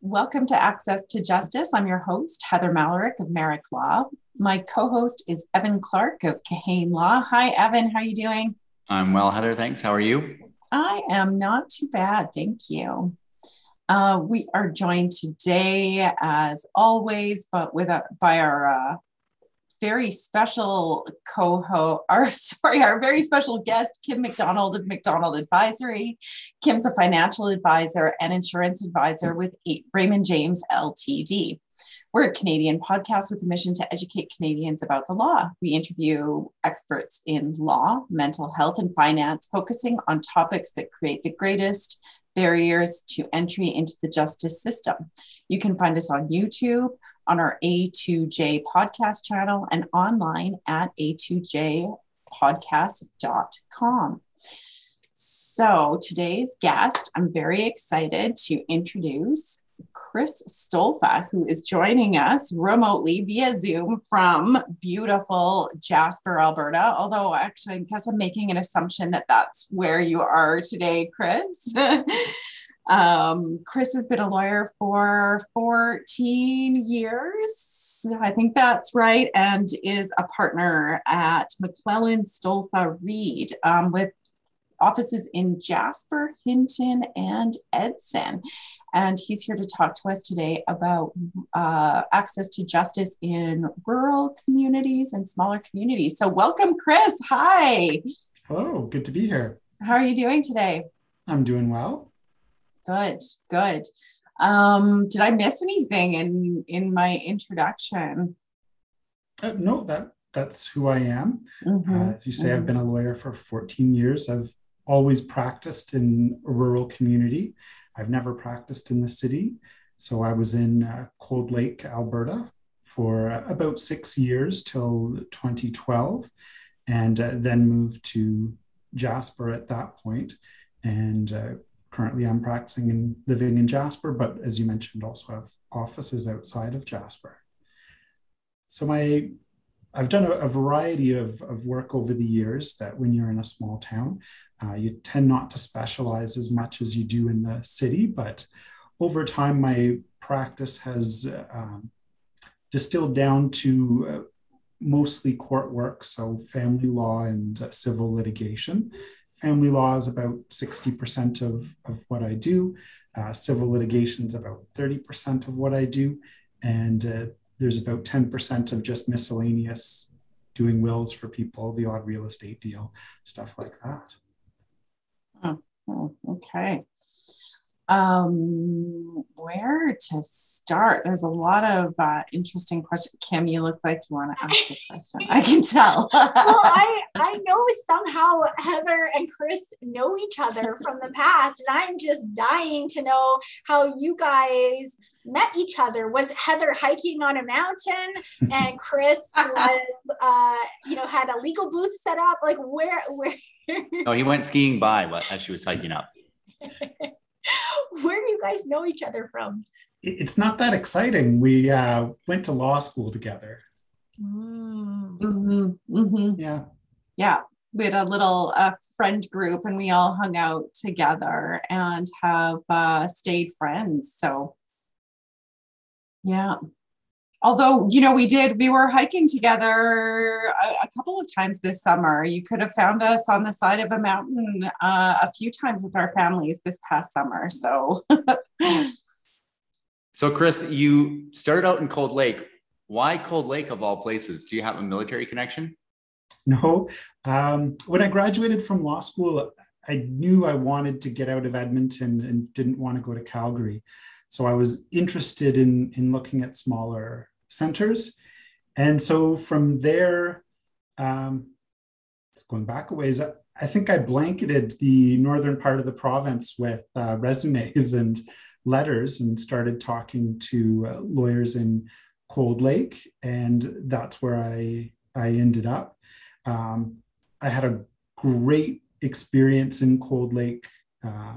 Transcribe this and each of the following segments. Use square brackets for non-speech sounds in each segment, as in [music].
Welcome to Access to Justice. I'm your host, Heather Malarick of Merrick Law. My co-host is Evan Clark of Kahane Law. Hi, Evan. How are you doing? I'm well, Heather. Thanks. How are you? I am not too bad. Thank you. Uh, we are joined today, as always, but with a, by our uh, very special co-host, [laughs] our sorry, our very special guest, Kim McDonald of McDonald Advisory. Kim's a financial advisor and insurance advisor with Raymond James LTD. We're a Canadian podcast with a mission to educate Canadians about the law. We interview experts in law, mental health, and finance, focusing on topics that create the greatest barriers to entry into the justice system. You can find us on YouTube, on our A2J podcast channel, and online at a2jpodcast.com. So, today's guest, I'm very excited to introduce Chris Stolfa, who is joining us remotely via Zoom from beautiful Jasper, Alberta. Although, actually, I guess I'm making an assumption that that's where you are today, Chris. [laughs] um, Chris has been a lawyer for 14 years. I think that's right, and is a partner at McClellan Stolfa Reed um, with offices in Jasper, Hinton, and Edson. And he's here to talk to us today about uh, access to justice in rural communities and smaller communities. So, welcome, Chris. Hi. Hello, good to be here. How are you doing today? I'm doing well. Good, good. Um, did I miss anything in in my introduction? Uh, no, that that's who I am. Mm-hmm. Uh, as you say, mm-hmm. I've been a lawyer for 14 years. I've always practiced in a rural community. I've never practiced in the city. So I was in uh, Cold Lake, Alberta for about six years till 2012, and uh, then moved to Jasper at that point. And uh, currently I'm practicing and living in Jasper, but as you mentioned, also have offices outside of Jasper. So my I've done a, a variety of, of work over the years that when you're in a small town, uh, you tend not to specialize as much as you do in the city, but over time, my practice has um, distilled down to uh, mostly court work, so family law and uh, civil litigation. Family law is about 60% of, of what I do. Uh, civil litigation is about 30% of what I do. And uh, there's about 10% of just miscellaneous doing wills for people, the odd real estate deal, stuff like that. Oh, okay. Um, where to start? There's a lot of uh, interesting questions. Kim, you look like you want to ask a question. I can tell. [laughs] well, I I know somehow Heather and Chris know each other from the past, and I'm just dying to know how you guys met each other. Was Heather hiking on a mountain, and [laughs] Chris was, uh, you know, had a legal booth set up? Like where where? Oh, he went skiing by as she was hiking up. [laughs] Where do you guys know each other from? It's not that exciting. We uh, went to law school together. Mm. Mm-hmm. Mm-hmm. Yeah. Yeah. We had a little uh, friend group and we all hung out together and have uh, stayed friends. So, yeah although you know we did we were hiking together a, a, couple of times this summer. You could have found us on the side of a mountain uh, a few times with our families this past summer so. So chris you started out in cold lake. Why cold lake of all places? Do you have a military connection? No. Um, when i graduated from law school i knew i wanted to get out of edmonton and didn't want to go to calgary so I was interested in, in looking at smaller centers. And so from there, um, going back a ways, I think I blanketed the northern part of the province with uh, resumes and letters and started talking to uh, lawyers in Cold Lake. And that's where I, I ended up. Um, I had a great experience in Cold Lake. Uh,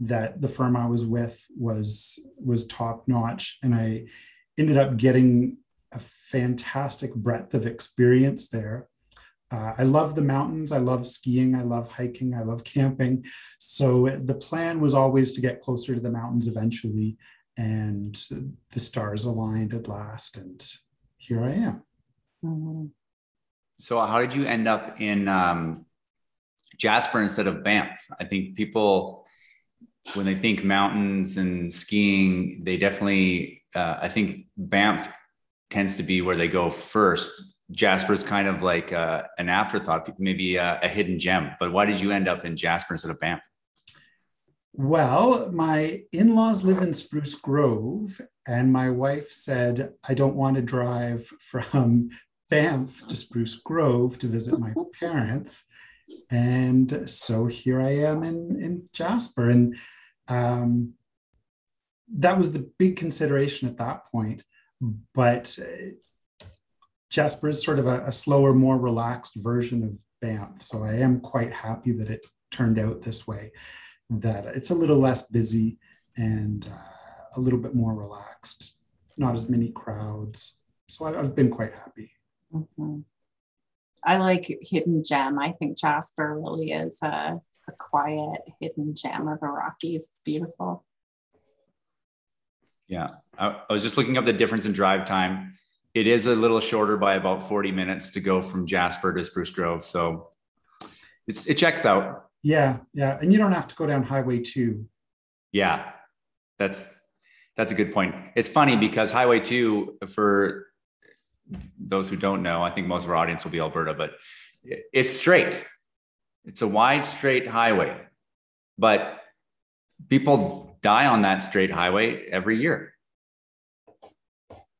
that the firm I was with was was top notch, and I ended up getting a fantastic breadth of experience there. Uh, I love the mountains. I love skiing. I love hiking. I love camping. So the plan was always to get closer to the mountains eventually. and the stars aligned at last, and here I am. Mm-hmm. So, how did you end up in um, Jasper instead of Banff? I think people, when they think mountains and skiing, they definitely, uh, I think Banff tends to be where they go first. Jasper's kind of like uh, an afterthought, maybe a, a hidden gem. But why did you end up in Jasper instead of Banff? Well, my in laws live in Spruce Grove, and my wife said, I don't want to drive from Banff to Spruce Grove to visit my [laughs] parents. And so here I am in, in Jasper. And um, that was the big consideration at that point. But uh, Jasper is sort of a, a slower, more relaxed version of Banff. So I am quite happy that it turned out this way that it's a little less busy and uh, a little bit more relaxed, not as many crowds. So I, have been quite happy. Mm-hmm. I like Hidden Gem. I think Jasper really is a, a quiet hidden gem of the Rockies. It's beautiful. Yeah, I, I was just looking up the difference in drive time. It is a little shorter by about 40 minutes to go from Jasper to Spruce Grove. So it's, it checks out. Yeah, yeah, and you don't have to go down Highway Two. Yeah, that's that's a good point. It's funny because Highway Two, for those who don't know, I think most of our audience will be Alberta, but it's straight. It's a wide, straight highway, but people die on that straight highway every year.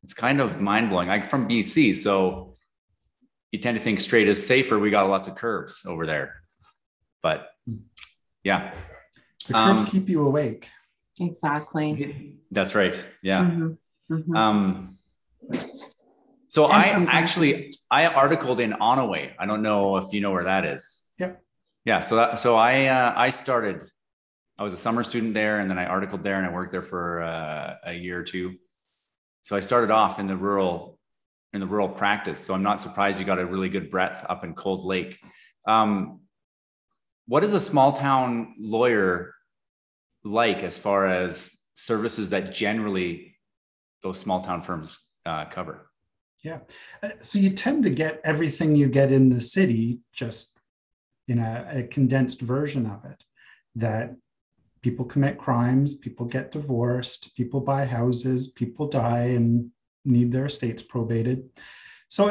It's kind of mind blowing. I'm from BC, so you tend to think straight is safer. We got lots of curves over there, but yeah. The curves um, keep you awake. Exactly. That's right. Yeah. Mm-hmm. Mm-hmm. Um, so I actually I articled in Onoway. I don't know if you know where that is. Yep. Yeah. So that, so I uh, I started. I was a summer student there, and then I articled there, and I worked there for uh, a year or two. So I started off in the rural in the rural practice. So I'm not surprised you got a really good breadth up in Cold Lake. Um, what is a small town lawyer like as far as services that generally those small town firms uh, cover? Yeah. Uh, so you tend to get everything you get in the city just in a, a, condensed version of it that people commit crimes, people get divorced, people buy houses, people die and need their estates probated. So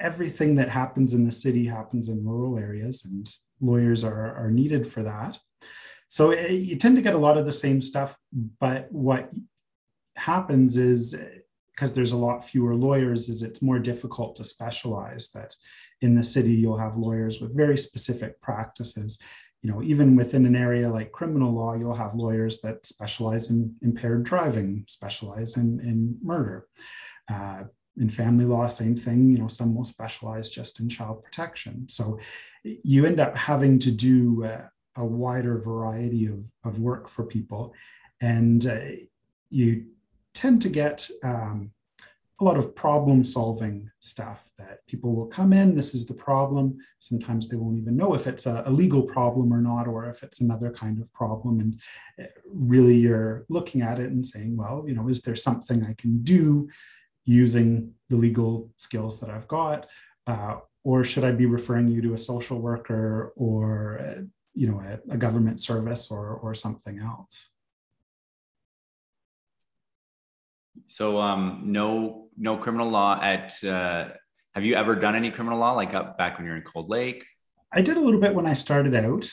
everything that happens in the city happens in rural areas and lawyers are, are needed for that. So you tend to get a lot of the same stuff, but what happens is because there's a lot fewer lawyers is it's more difficult to specialize that in the city you'll have lawyers with very specific practices. You know even within an area like criminal law you'll have lawyers that specialize in impaired driving specialize in, in murder. Uh, in family law same thing you know some will specialize just in child protection. So you end up having to do uh, a wider variety of, of work for people. And uh, you tend to get um, a lot of problem solving stuff that people will come in this is the problem sometimes they won't even know if it's a, a, legal problem or not or if it's another kind of problem and uh, really you're looking at it and saying well you know is there something i can do using the legal skills that I've got? Uh, or should I be referring you to a social worker or uh, you know a, a, government service or or something else? So um, no no criminal law at. Uh, have you ever done any criminal law like up back when you're in Cold Lake? I did a little bit when I started out,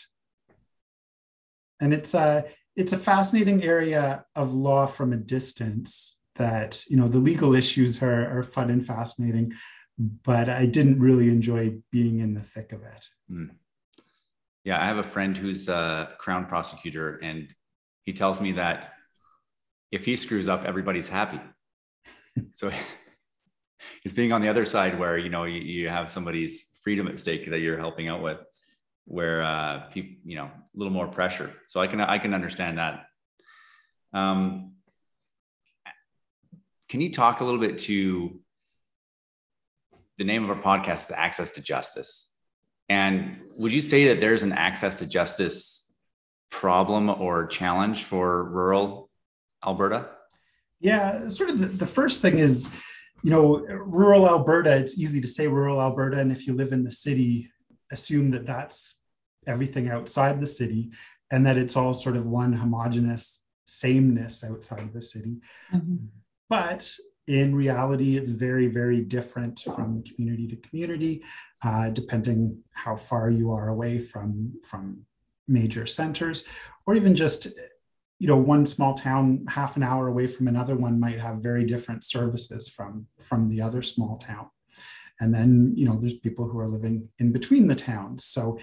and it's a it's a fascinating area of law from a distance that you know the legal issues are, are fun and fascinating but i didn't really enjoy being in the thick of it mm. yeah i have a friend who's a crown prosecutor and he tells me that if he screws up everybody's happy. [laughs] So [laughs] it's being on the other side where you know you, you have somebody's freedom at stake that you're helping out with where uh people you know a little more pressure. So i can i can understand that. Um can you talk a little bit to the name of our podcast is Access to Justice? And would you say that there's an access to justice problem or challenge for rural Alberta? Yeah, sort of the, the first thing is, you know, rural Alberta, it's easy to say rural Alberta. And if you live in the city, assume that that's everything outside the city and that it's all sort of one homogenous sameness outside of the city. Mm-hmm. But in reality, it's very, very different from community to community, uh, depending how far you are away from, from major centers, or even just you know one small town half an hour away from another one might have very different services from from the other small town. And then you know there's people who are living in between the towns. So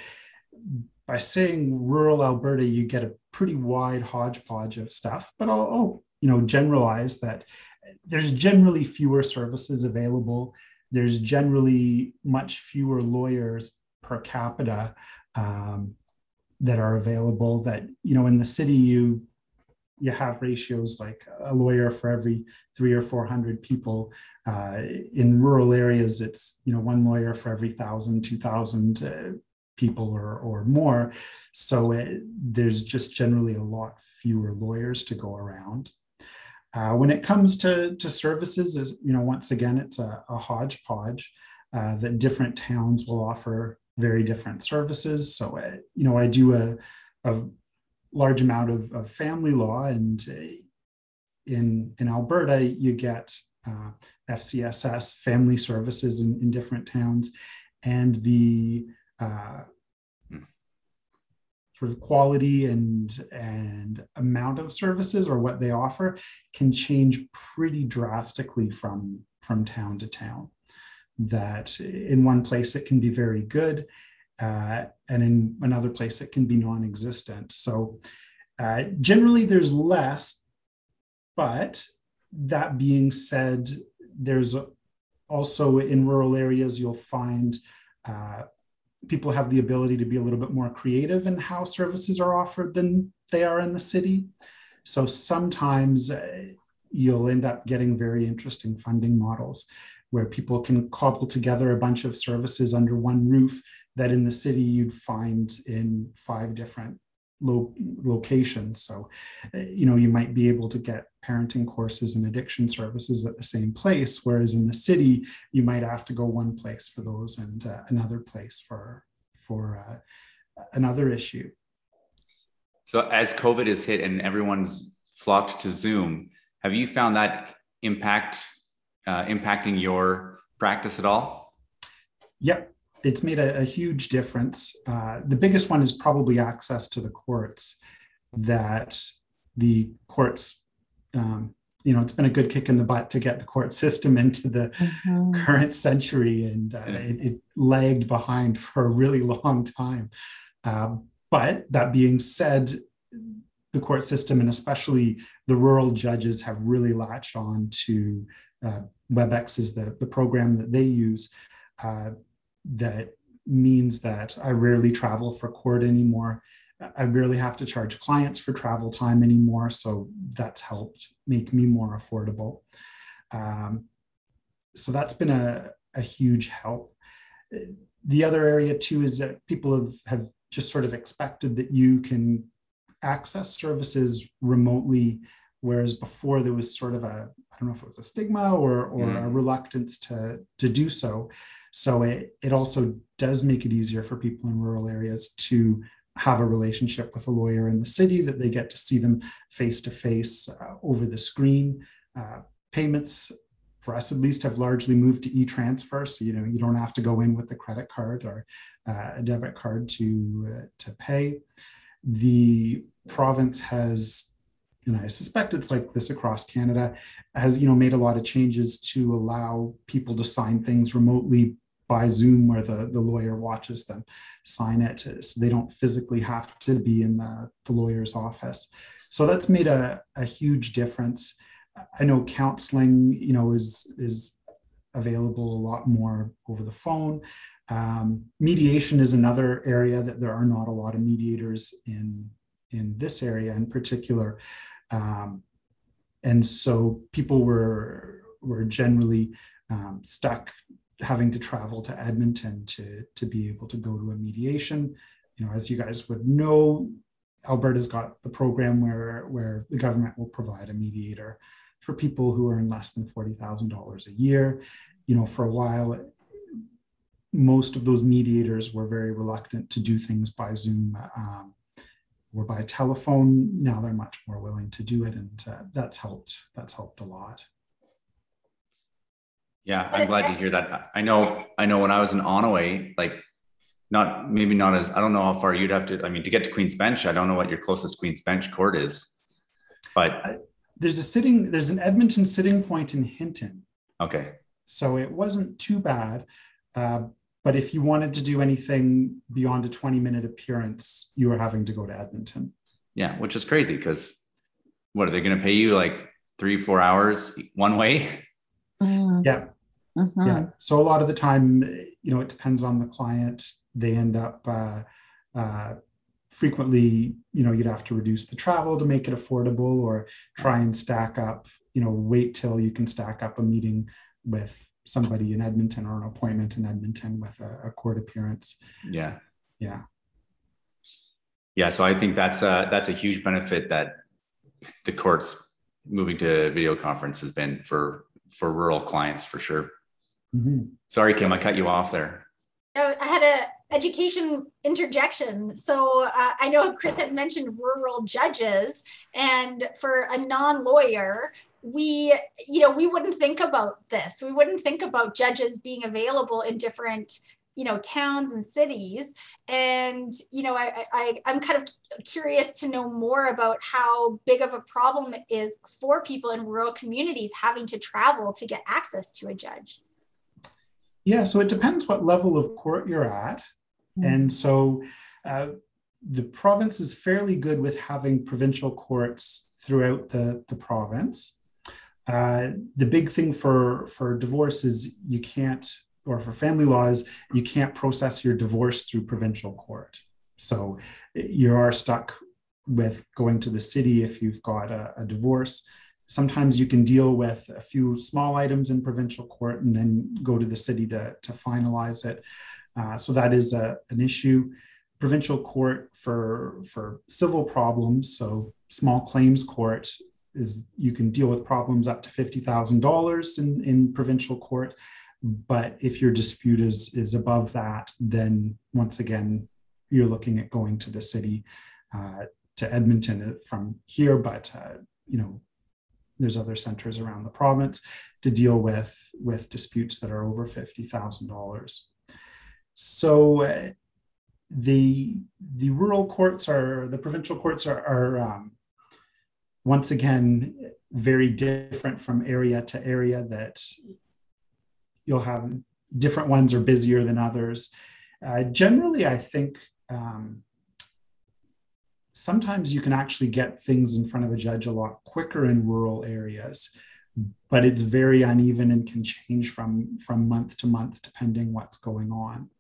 by saying rural alberta you get a pretty wide hodgepodge of stuff but i'll, I'll you know generalize that there's generally fewer services available. There's generally much fewer lawyers per capita um, that are available that you know in the city you you have ratios like a lawyer for every three or four hundred people. Uh, in rural areas, it's you know one lawyer for every thousand, two thousand uh, people or or more. So it, uh, there's just generally a lot fewer lawyers to go around. Uh, when it comes to to services, is you know once again it's a, a hodgepodge uh, that different towns will offer very different services. So uh, you know I do a, a large amount of, of family law. And uh, in, in Alberta, you get uh, FCSS family services in, in different towns. And the uh, sort of quality and and amount of services or what they offer can change pretty drastically from from town to town that in one place it can be very good uh, and in another place it can be non-existent. So uh, generally there's less, but that being said, there's also in rural areas you'll find uh, people have the ability to be a little bit more creative in how services are offered than they are in the city. So sometimes uh, you'll end up getting very interesting funding models where people can cobble together a bunch of services under one roof that in the city you'd find in five different lo- locations. So, uh, you know, you might be able to get parenting courses and addiction services at the same place, whereas in the city you might have to go one place for those and uh, another place for for uh, another issue. So, as COVID has hit and everyone's flocked to Zoom, have you found that impact uh, impacting your practice at all? Yep, it's made a, a huge difference. Uh, the biggest one is probably access to the courts. That the courts, um, you know, it's been a good kick in the butt to get the court system into the mm-hmm. current century, and uh, it, it, lagged behind for a really long time. Uh, but that being said, the court system and especially the rural judges have really latched on to WebEx is the, the program that they use. Uh, that means that I rarely travel for court anymore. I rarely have to charge clients for travel time anymore. So that's helped make me more affordable. Um, so that's been a, a huge help. The other area too is that people have, have just sort of expected that you can access services remotely, whereas before there was sort of a, don't know if it was a stigma or, or mm. a reluctance to, to do so. So it, it also does make it easier for people in rural areas to have a relationship with a lawyer in the city, that they get to see them face to face over the screen. Uh, payments for us at least have largely moved to e-transfer so you know you don't have to go in with a credit card or uh, a debit card to uh, to pay the province has and i suspect it's like this across canada has you know made a lot of changes to allow people to sign things remotely by Zoom where the, the lawyer watches them sign it so they don't physically have to be in the, the lawyer's office. So that's made a, a huge difference. I know counseling, you know, is is available a lot more over the phone. Um, mediation is another area that there are not a lot of mediators in in this area in particular, um, and so people were were generally um, stuck having to travel to Edmonton to, to be able to go to a mediation. You know, as you guys would know, Alberta's got the program where, where the government will provide a mediator for people who earn less than $40,000 a year. You know, for a while, most of those mediators were very reluctant to do things by Zoom um, or by telephone. Now they're much more willing to do it, and uh, that's helped. That's helped a lot. Yeah, I'm glad to hear that. I know, I know when I was in Onoway, like not maybe not as I don't know how far you'd have to. I mean, to get to Queen's Bench, I don't know what your closest Queen's Bench court is, but there's a sitting. There's an Edmonton sitting point in Hinton. Okay. So it wasn't too bad, uh, but if you wanted to do anything beyond a 20 minute appearance, you were having to go to Edmonton. Yeah, which is crazy because what are they going to pay you like three, four hours one way? Mm. Yeah. Mm-hmm. Yeah. So a lot of the time, you know, it depends on the client. They end up uh, uh, frequently, you know, you'd have to reduce the travel to make it affordable, or try and stack up. You know, wait till you can stack up a meeting with somebody in Edmonton or an appointment in Edmonton with a, a court appearance. Yeah. Yeah. Yeah. So I think that's a, that's a huge benefit that the courts moving to video conference has been for for rural clients for sure. Mm-hmm. Sorry, Kim, I cut you off there. I had a education interjection. So uh, I know Chris had mentioned rural judges, and for a non-lawyer, we, you know, we wouldn't think about this. We wouldn't think about judges being available in different you know towns and cities and you know I, I i'm kind of curious to know more about how big of a problem it is for people in rural communities having to travel to get access to a judge yeah so it depends what level of court you're at mm-hmm. and so uh, the province is fairly good with having provincial courts throughout the, the province uh, the big thing for for divorce is you can't or for family laws, you can't process your divorce through provincial court. So you are stuck with going to the city if you've got a, a divorce. Sometimes you can deal with a few small items in provincial court and then go to the city to, to finalize it. Uh, so that is a, an issue. Provincial court for, for civil problems, so small claims court is you can deal with problems up to $50,000 in, in provincial court. But if your dispute is, is above that, then once again, you're looking at going to the city, uh, to Edmonton from here, but uh, you know, there's other centers around the province to deal with with disputes that are over fifty thousand dollars. So uh, the the rural courts are the provincial courts are, are um, once again very different from area to area. That you'll have different ones are busier than others. Uh, generally, I think um, sometimes you can actually get things in front of a judge a lot quicker in rural areas, but it's very uneven and can change from, from month to month depending what's going on.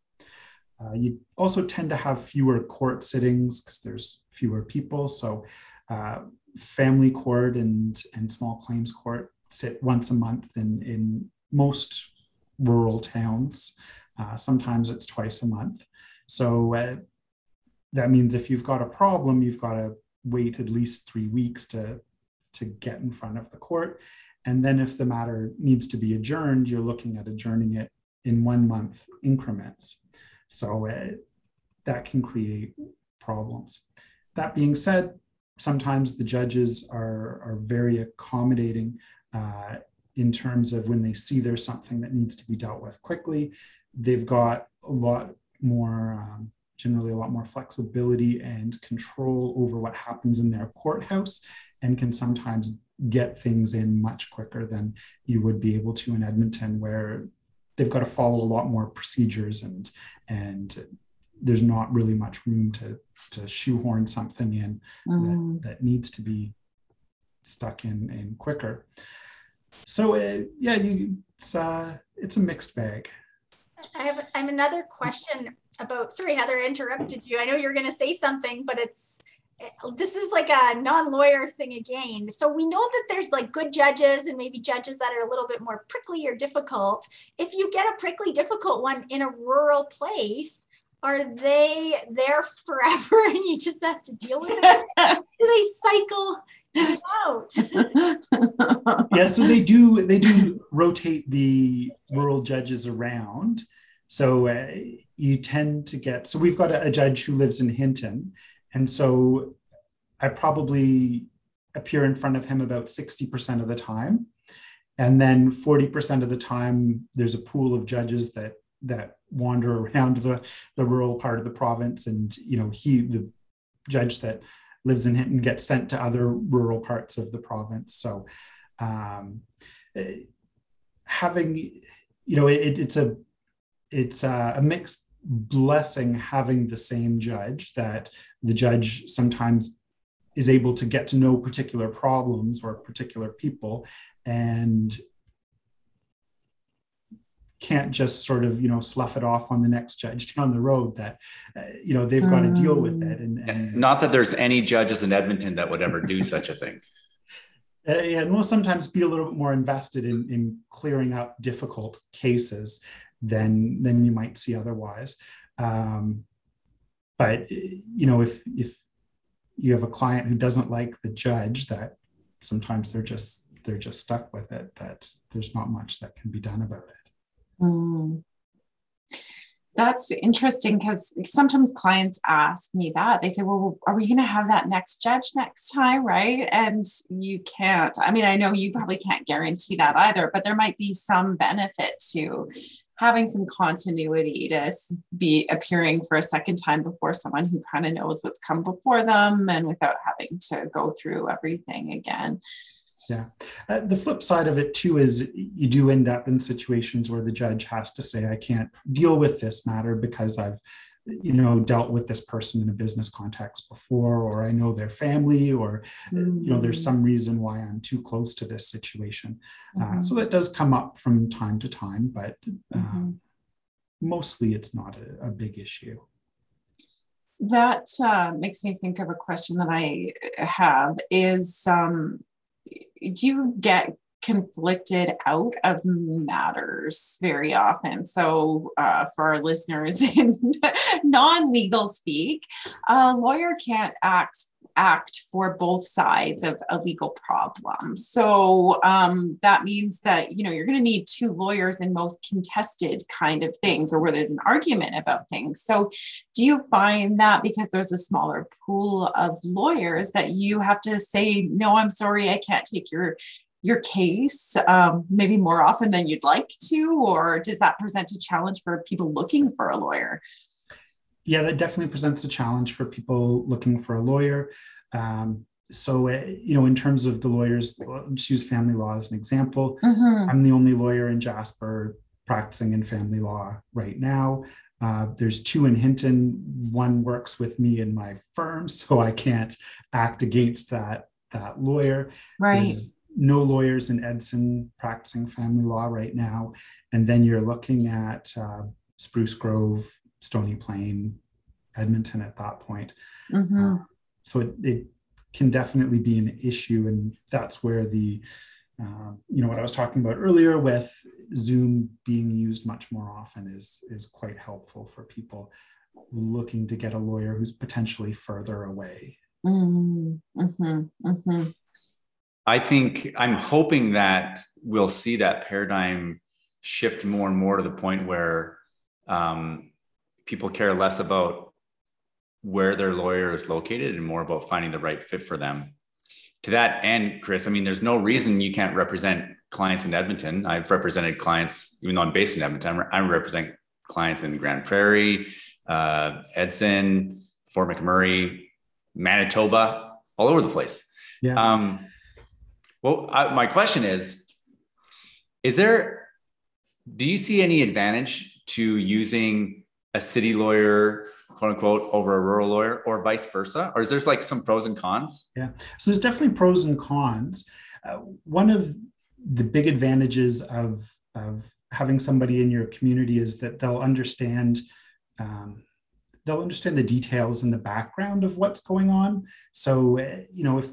Uh, you also tend to have fewer court sittings because there's fewer people. So, uh, family court and, and small claims court sit once a month in, in most rural towns. Uh, sometimes it's twice a month. So uh, that means if you've got a problem, you've got to wait at least three weeks to, to get in front of the court. And then if the matter needs to be adjourned, you're looking at adjourning it in one month increments. So uh, that can create problems. That being said, sometimes the judges are, are very accommodating uh, in terms of when they see there's something that needs to be dealt with quickly. They've got a lot more, um, generally, a lot more flexibility and control over what happens in their courthouse and can sometimes get things in much quicker than you would be able to in Edmonton, where they've got to follow a lot more procedures and and there's not really much room to to shoehorn something in mm. that, that needs to be stuck in in quicker so uh, yeah, you, it's uh, it's a mixed bag. I have I have another question about. Sorry, Heather, I interrupted you. I know you're going to say something, but it's this is like a non-lawyer thing again. So we know that there's like good judges and maybe judges that are a little bit more prickly or difficult. If you get a prickly, difficult one in a rural place, are they there [laughs] forever and you just have to deal with it? Do they cycle out. [laughs] uh, so they do they do rotate the rural judges around. So uh, you tend to get so we've got a, a judge who lives in Hinton, and so I probably appear in front of him about 60% of the time. And then 40% of the time, there's a pool of judges that that wander around the, the rural part of the province. And, you know, he, the judge that lives in Hinton gets sent to other rural parts of the province. So um, eh, having, you know, it, it's a, it's a, a mixed blessing having the same judge that the judge sometimes is able to get to know particular problems or particular people and can't just sort of you know slough it off on the next judge [laughs] down the road that uh, you know they've got to deal with it and, and, not that there's any judges in edmonton that would ever do [laughs] such a thing. Uh, and we'll sometimes be a little bit more invested in, in clearing up difficult cases than than you might see otherwise. Um, but you know if if you have a client who doesn't like the judge that sometimes they're just they're just stuck with it that there's not much that can be done about it. Mm. that's interesting because sometimes clients ask me that. They say well are we going to have that next judge next time? Right? And you can't. I mean i know you probably can't guarantee that either but there might be some benefit to having some continuity to be appearing for a second time before someone who kind of knows what's come before them and without having to go through everything again. Yeah. Uh, the flip side of it, too, is you do end up in situations where the judge has to say, I can't deal with this matter because I've you know dealt with this person in a business context before or i know their family or mm-hmm. you know there's mm. some reason why i'm too close to this situation mm-hmm. uh, so mm-hmm. that does come up from time to time but uh, mm-hmm. mostly it's not a, a big issue that uh, makes me think of a question that i have is um, do you get conflicted out of matters very often. So, uh, for our listeners [laughs] in non legal speak, a lawyer can't act act for both sides of a legal problem. So um, that means that you know you're going to need two lawyers in most contested kind of things, or where there's an argument about things. So do you find that because there's a smaller pool of lawyers that you have to say no, I'm sorry, I can't take your your case um, maybe more often than you'd like to or does that present a challenge for people looking for a lawyer yeah that definitely presents a challenge for people looking for a lawyer um, so uh, you know in terms of the lawyers just use family law as an example mm-hmm. i'm the only lawyer in jasper practicing in family law right now uh, there's two in Hinton. One works with me in my firm, so I can't act against that that lawyer. Right. There's no lawyers in Edson practicing family law right now. And then you're looking at uh, Spruce Grove, Stony Plain, Edmonton at that point. Mm-hmm. Uh, so it, it, can definitely be an issue. And that's where the, uh, you know, what I was talking about earlier with Zoom being used much more often is, is quite helpful for people looking to get a lawyer who's potentially further away. Mm-hmm. Mm-hmm. I think I'm hoping that we'll see that paradigm shift more and more to the point where um, people care less about where their lawyer is located and more about finding the right fit for them. To that end, Chris, I mean, there's no reason you can't represent clients in Edmonton. I've represented clients, even though I'm based in Edmonton, I represent clients in Grande Prairie, uh, Edson, Fort McMurray, Manitoba, all over the place. Yeah. Um, well, I, my question is Is there, do you see any advantage to using a city lawyer, quote unquote, over a rural lawyer or vice versa? Or is there like some pros and cons? Yeah. So there's definitely pros and cons. Uh, one of the big advantages of, of having somebody in your community is that they'll understand. Um, they'll understand the details and the background of what's going on. So, uh, you know, if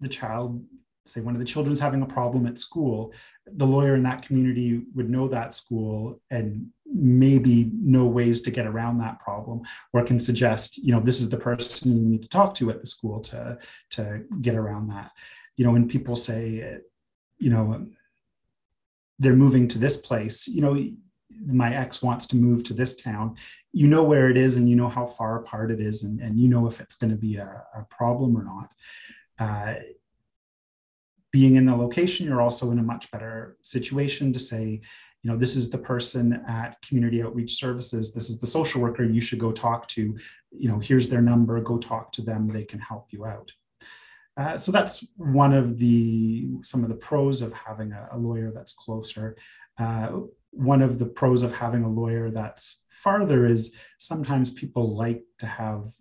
the child say one of the children's having a problem at school, the lawyer in that community would know that school and maybe know ways to get around that problem or can suggest, you know, this is the person you need to talk to at the school to, to get around that. You know, when people say, you know, they're moving to this place. You know, my ex wants to move to this town. You know where it is, and you know how far apart it is, and, and you know if it's going to be a, a problem or not. Uh, being in the location, you're also in a much better situation to say, you know, this is the person at Community Outreach Services. This is the social worker you should go talk to. You know, here's their number. Go talk to them. They can help you out. Uh, so that's one of the some of the pros of having a, a lawyer that's closer. Uh, one of the pros of having a lawyer that's farther is sometimes people like to have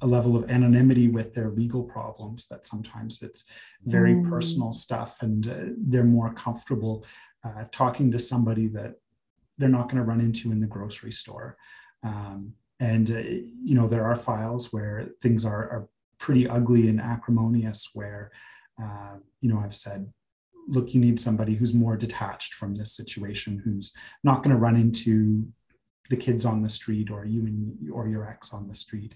a level of anonymity with their legal problems that sometimes it's very mm. personal stuff and uh, they're more comfortable uh, talking to somebody that they're not going to run into in the grocery store um, and uh, you know there are files where things are, are pretty ugly and acrimonious where uh, you know i've said look you need somebody who's more detached from this situation who's not going to run into the kids on the street or you and or your ex on the street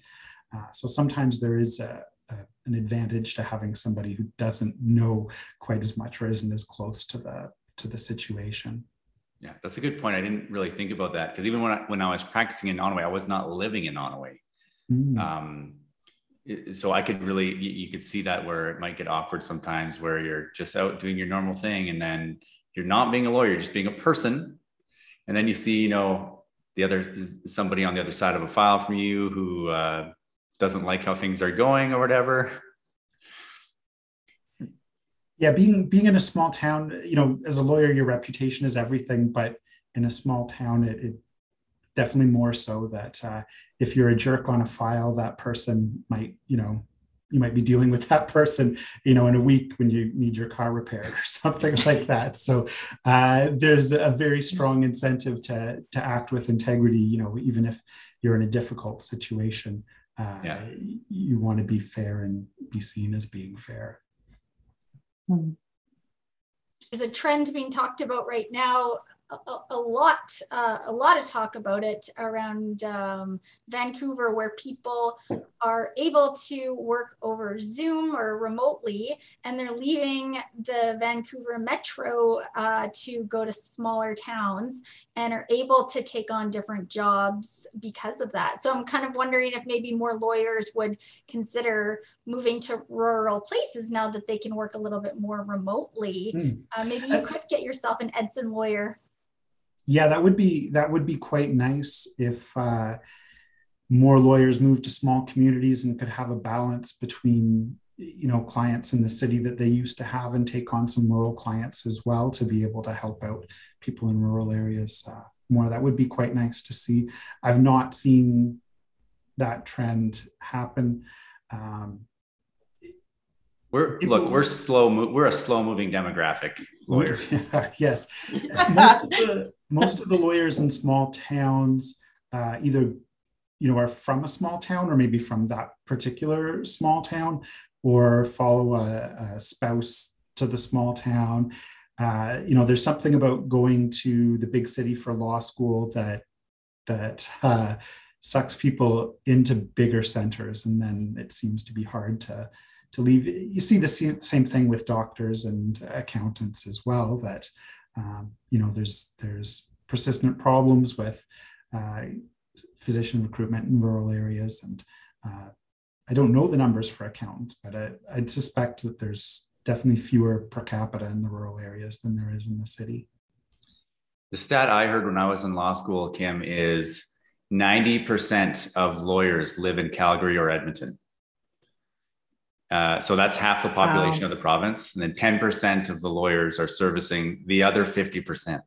uh, so sometimes there is a, a, an advantage to having somebody who doesn't know quite as much or isn't as close to the to the situation. Yeah, that's a good point. I didn't really think about that because even when I, when I was practicing in Onoway, I was not living in Onoway. Mm. Um, so I could really, you, could see that where it might get awkward sometimes, where you're just out doing your normal thing, and then you're not being a lawyer, you're just being a person, and then you see, you know, the other somebody on the other side of a file from you who uh, doesn't like how things are going or whatever. Yeah being being in a small town you know as a lawyer your reputation is everything but in a small town it, it definitely more so that uh, if you're a jerk on a file that person might you know you might be dealing with that person you know in a week when you need your car repaired or [laughs] something like that. So uh, there's a very strong incentive to to act with integrity you know even if you're in a difficult situation uh, yeah. you want to be fair and be seen as being fair Hmm. There's a trend being talked about right now a, a lot, uh, a lot of talk about it around um, Vancouver, where people are able to work over Zoom or remotely, and they're leaving the Vancouver metro uh, to go to smaller towns and are able to take on different jobs because of that. So I'm kind of wondering if maybe more lawyers would consider moving to rural places now that they can work a little bit more remotely. Mm. Uh, maybe you could get yourself an Edson lawyer yeah, that would be that would be quite nice if uh, more lawyers moved to small communities and could have a balance between you know clients in the city that they used to have and take on some rural clients as well to be able to help out people in rural areas uh, more. That would be quite nice to see. I've not seen that trend happen. Um, we're look, we're slow. We're a slow moving demographic. Lawyers. [laughs] yes, [laughs] most of, the, most of the lawyers in small towns uh, either you know are from a small town or maybe from that particular small town, or follow a, a spouse to the small town. Uh, you know, there's something about going to the big city for law school that that uh, sucks people into bigger centers, and then it seems to be hard to to leave. You see the same thing with doctors and accountants as well. That um, you know, there's there's persistent problems with uh, physician recruitment in rural areas, and uh, I don't know the numbers for accountants, but I, I'd suspect that there's definitely fewer per capita in the rural areas than there is in the city. The stat I heard when I was in law school, Kim, is 90% of lawyers live in Calgary or Edmonton. Uh, so that's half the population wow. of the province. And then 10% of the lawyers are servicing the other 50%. percent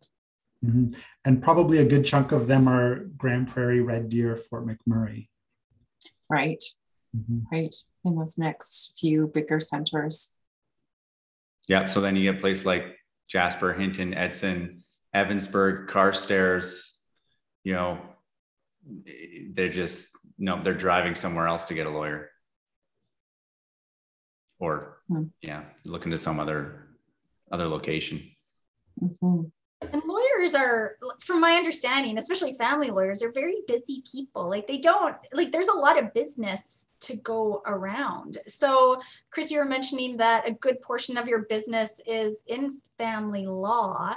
mm hmm And probably a good chunk of them are Grande Prairie, Red Deer, Fort McMurray. Right. Mm-hmm. Right. In those next few bigger centers. Yeah. So then you get places like Jasper, Hinton, Edson, Evansburg, Carstairs, you know, they're just, no, they're driving somewhere else to get a lawyer or hmm. yeah, look into some other other location. Mm-hmm. And lawyers are, from my understanding, especially family lawyers, are very busy people. Like they don't like. There's a lot of business to go around. So, Chris, you were mentioning that a good portion of your business is in family law.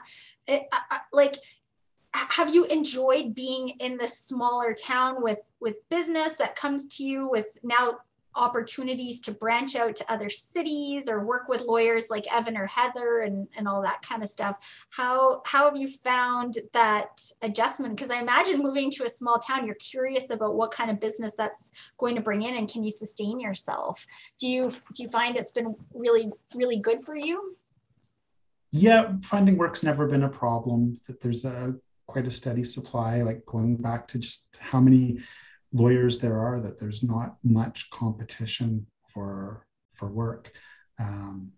It, I, like, have you enjoyed being in this smaller town with with business that comes to you with now opportunities to branch out to other cities or work with lawyers like Evan or Heather and, and all that kind of stuff. How how have you found that adjustment? Because I imagine moving to a small town, you're curious about what kind of business that's going to bring in and can you sustain yourself? Do you do you find it's been really, really good for you? Yeah, finding work's never been a problem. That there's a quite a steady supply, like going back to just how many lawyers there are that there's not much competition for for work. Um,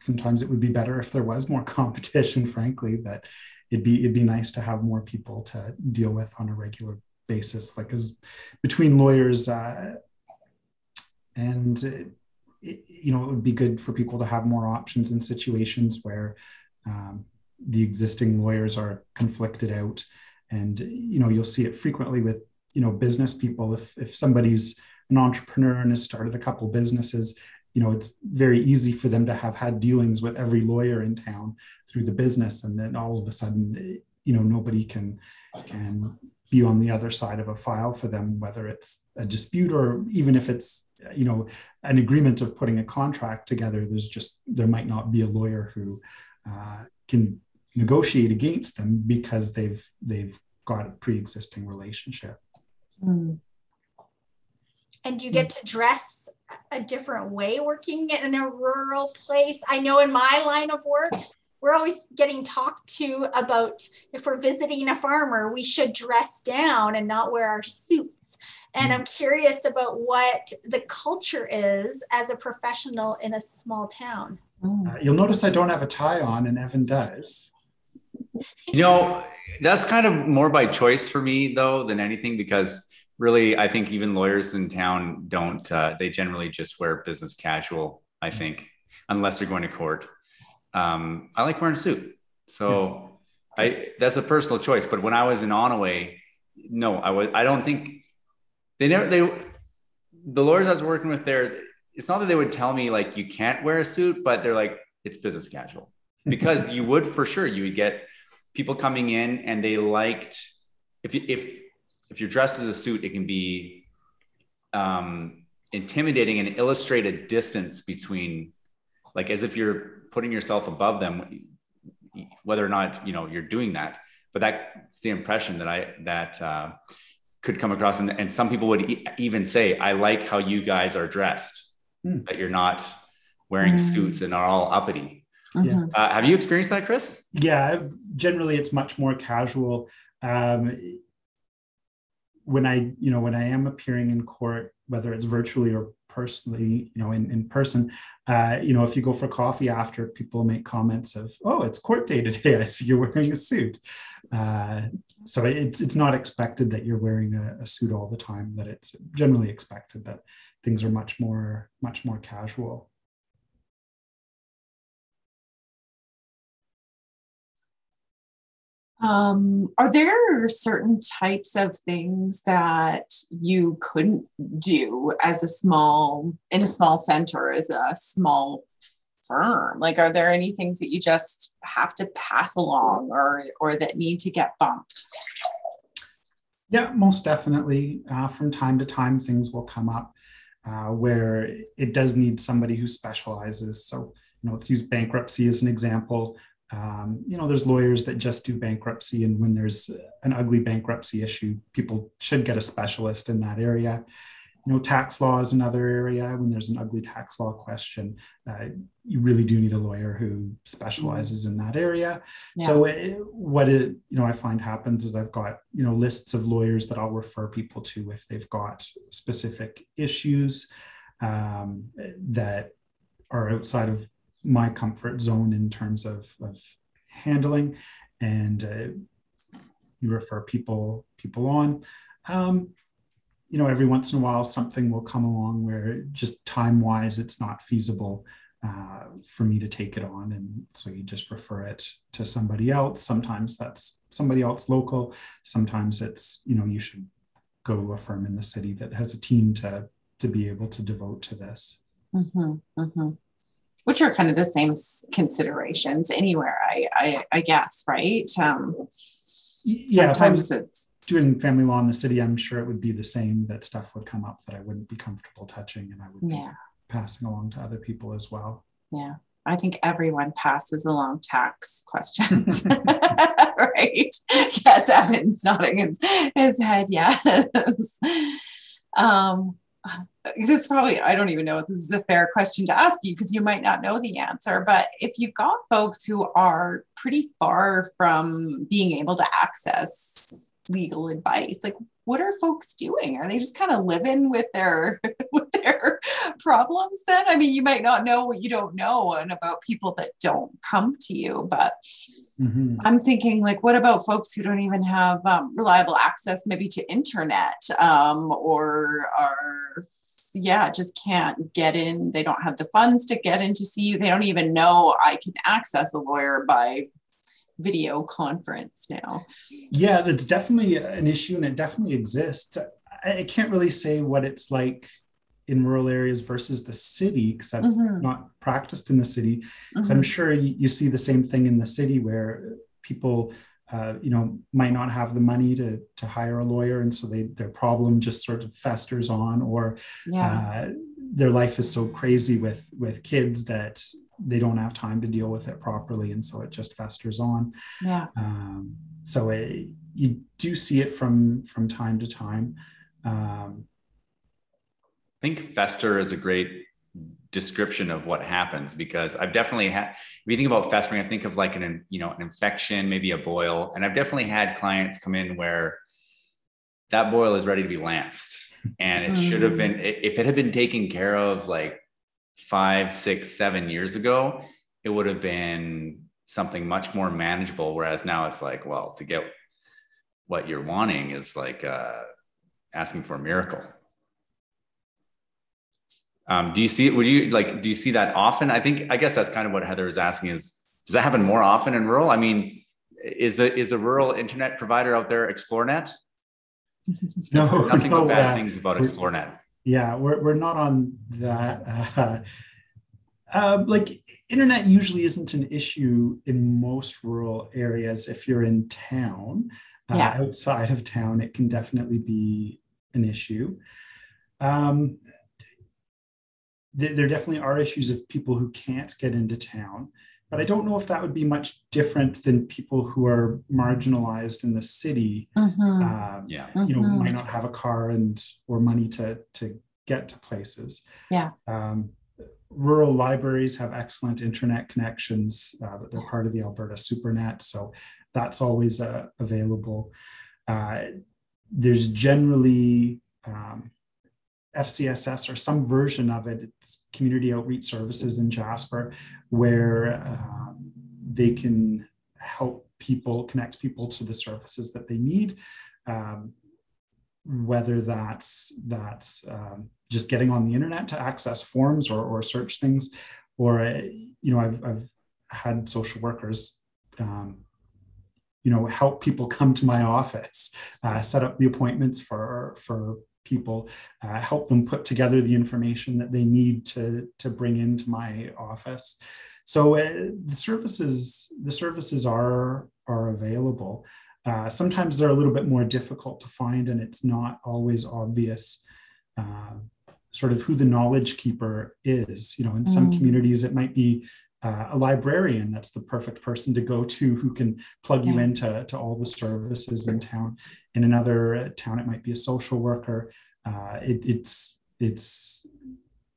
sometimes it would be better if there was more [laughs] competition, frankly. That it'd be it'd be nice to have more people to deal with on a regular basis, like as between lawyers uh, and. It, it, you know, it would be good for people to have more options in situations where um, the existing lawyers are conflicted out and you know you'll see it frequently with you know business people. If if somebody's an entrepreneur and has started a couple businesses you know it's very easy for them to have had dealings with every lawyer in town through the business. And then all of a sudden you know nobody can can be on the other side of a file for them whether it's a dispute or even if it's you know an agreement of putting a contract together there's just there might not be a lawyer who uh, can negotiate against them because they've they've got a pre-existing relationship. Mm. and you get to dress a different way working in a rural place? I know in my line of work we're always getting talked to about if we're visiting a farmer we should dress down and not wear our suits. And i'm curious about what the culture is as a professional in a small town. Uh, you'll notice i don't have a tie on and evan does you know, that's kind of more by choice for me though than anything because really I think even lawyers in town don't uh, they generally just wear business casual, I think, unless they're going to court. Um, I like wearing a suit. So yeah. I that's a personal choice. But when I was in Onoway, no, I was I don't think they never they the lawyers I was working with there, it's not that they would tell me like you can't wear a suit, but they're like, it's business casual. [laughs] Because you would for sure, you would get people coming in and they liked if if if you're dressed as a suit, it can be um, intimidating and illustrate a distance between, like as if you're putting yourself above them, whether or not you know you're doing that. But that's the impression that I that uh, could come across, and, and some people would e- even say, "I like how you guys are dressed. Mm. That you're not wearing mm. suits and are all uppity." Mm-hmm. Uh, have you experienced that, Chris? Yeah, generally it's much more casual. Um, when I, you know, when I am appearing in court, whether it's virtually or personally, you know, in, in person, uh, you know, if you go for coffee after, people make comments of, "Oh, it's court day today. [laughs] I see you're wearing a suit." Uh, so it's it's not expected that you're wearing a, a suit all the time. That it's generally expected that things are much more much more casual. Um, are there certain types of things that you couldn't do as a small in a small center as a small firm? Like, are there any things that you just have to pass along or or that need to get bumped? Yeah, most definitely. Uh, from time to time, things will come up uh, where it does need somebody who specializes. So, you know, let's use bankruptcy as an example. Um, you know, there's lawyers that just do bankruptcy, and when there's an ugly bankruptcy issue, people should get a specialist in that area. You know, tax law is another area. When there's an ugly tax law question, uh, you really do need a lawyer who specializes in that area. Yeah. So, it, what it you know I find happens is I've got you know lists of lawyers that I'll refer people to if they've got specific issues um, that are outside of my comfort zone in terms of, of handling and uh, you refer people people on um, you know every once in a while something will come along where just time wise it's not feasible uh, for me to take it on and so you just refer it to somebody else sometimes that's somebody else local sometimes it's you know you should go to a firm in the city that has a team to to be able to devote to this. Mm-hmm, mm-hmm. Which are kind of the same considerations anywhere, I I, I guess, right? Um, yeah, sometimes it's doing family law in the city. I'm sure it would be the same. That stuff would come up that I wouldn't be comfortable touching, and I would yeah. be passing along to other people as well. Yeah. I think everyone passes along tax questions, [laughs] [laughs] right? Yes, Evan's nodding his, his head. Yes. [laughs] Um, this is probably, I don't even know if this is a fair question to ask you because you might not know the answer. But if you've got folks who are pretty far from being able to access legal advice, like what are folks doing? Are they just kind of living with their [laughs] problems then? I mean, you might not know what you don't know and about people that don't come to you, but mm-hmm. I'm thinking like, what about folks who don't even have um, reliable access maybe to internet um, or are yeah, just can't get in. They don't have the funds to get in to see you. They don't even know I can access a lawyer by video conference now. Yeah, that's definitely an issue and it definitely exists. I can't really say what it's like in rural areas versus the city because I've mm-hmm. not practiced in the city. Mm-hmm. I'm sure you, you, see the same thing in the city where people, uh, you know, might not have the money to to hire a lawyer, and so they their problem just sort of festers on, or yeah. uh, their life is so crazy with with kids that they don't have time to deal with it properly, and so it just festers on. Yeah. Um, so it, you do see it from from time to time. Um, think fester is a great description of what happens because I've definitely had. If you think about festering, I think of like an you know an infection, maybe a boil, and I've definitely had clients come in where that boil is ready to be lanced, and it mm. should have been if it had been taken care of like five, six, seven years ago, it would have been something much more manageable. Whereas now it's like, well, to get what you're wanting is like uh, asking for a miracle. Um, do you see it? Would you like, do you see that often? I think, I guess that's kind of what Heather is asking is, does that happen more often in rural? I mean, is the, is the rural internet provider out there Xplornet? [laughs] No, nothing no, but bad uh, things about Xplornet yeah we're, we're not on that uh, uh, like internet usually isn't an issue in most rural areas if you're in town uh, yeah. outside of town it can definitely be an issue um, th- there definitely are issues of people who can't get into town but I don't know if that would be much different than people who are marginalized in the city. Mm-hmm. Uh, yeah, you know, mm-hmm. might not have a car and or money to to get to places. Yeah. Um, rural libraries have excellent internet connections. Uh, they're part of the Alberta SuperNet, so that's always uh, available. Uh, there's generally um, FCSS or some version of it, it's community outreach services in Jasper, where um, they can help people connect people to the services that they need. Um, whether that's that's um, just getting on the internet to access forms or, or search things, or uh, you know, I've, I've had social workers um, you know help people come to my office uh, set up the appointments for for people, uh, help them put together the information that they need to, to bring into my office. So uh, the services the services are are available. Uh, sometimes they're a little bit more difficult to find, and it's not always obvious. Uh, sort of who the knowledge keeper is. You know, in some mm. communities, it might be uh, a librarian that's the perfect person to go to who can plug you into to all the services in town. In another town it might be a social worker. Uh, it, it's it's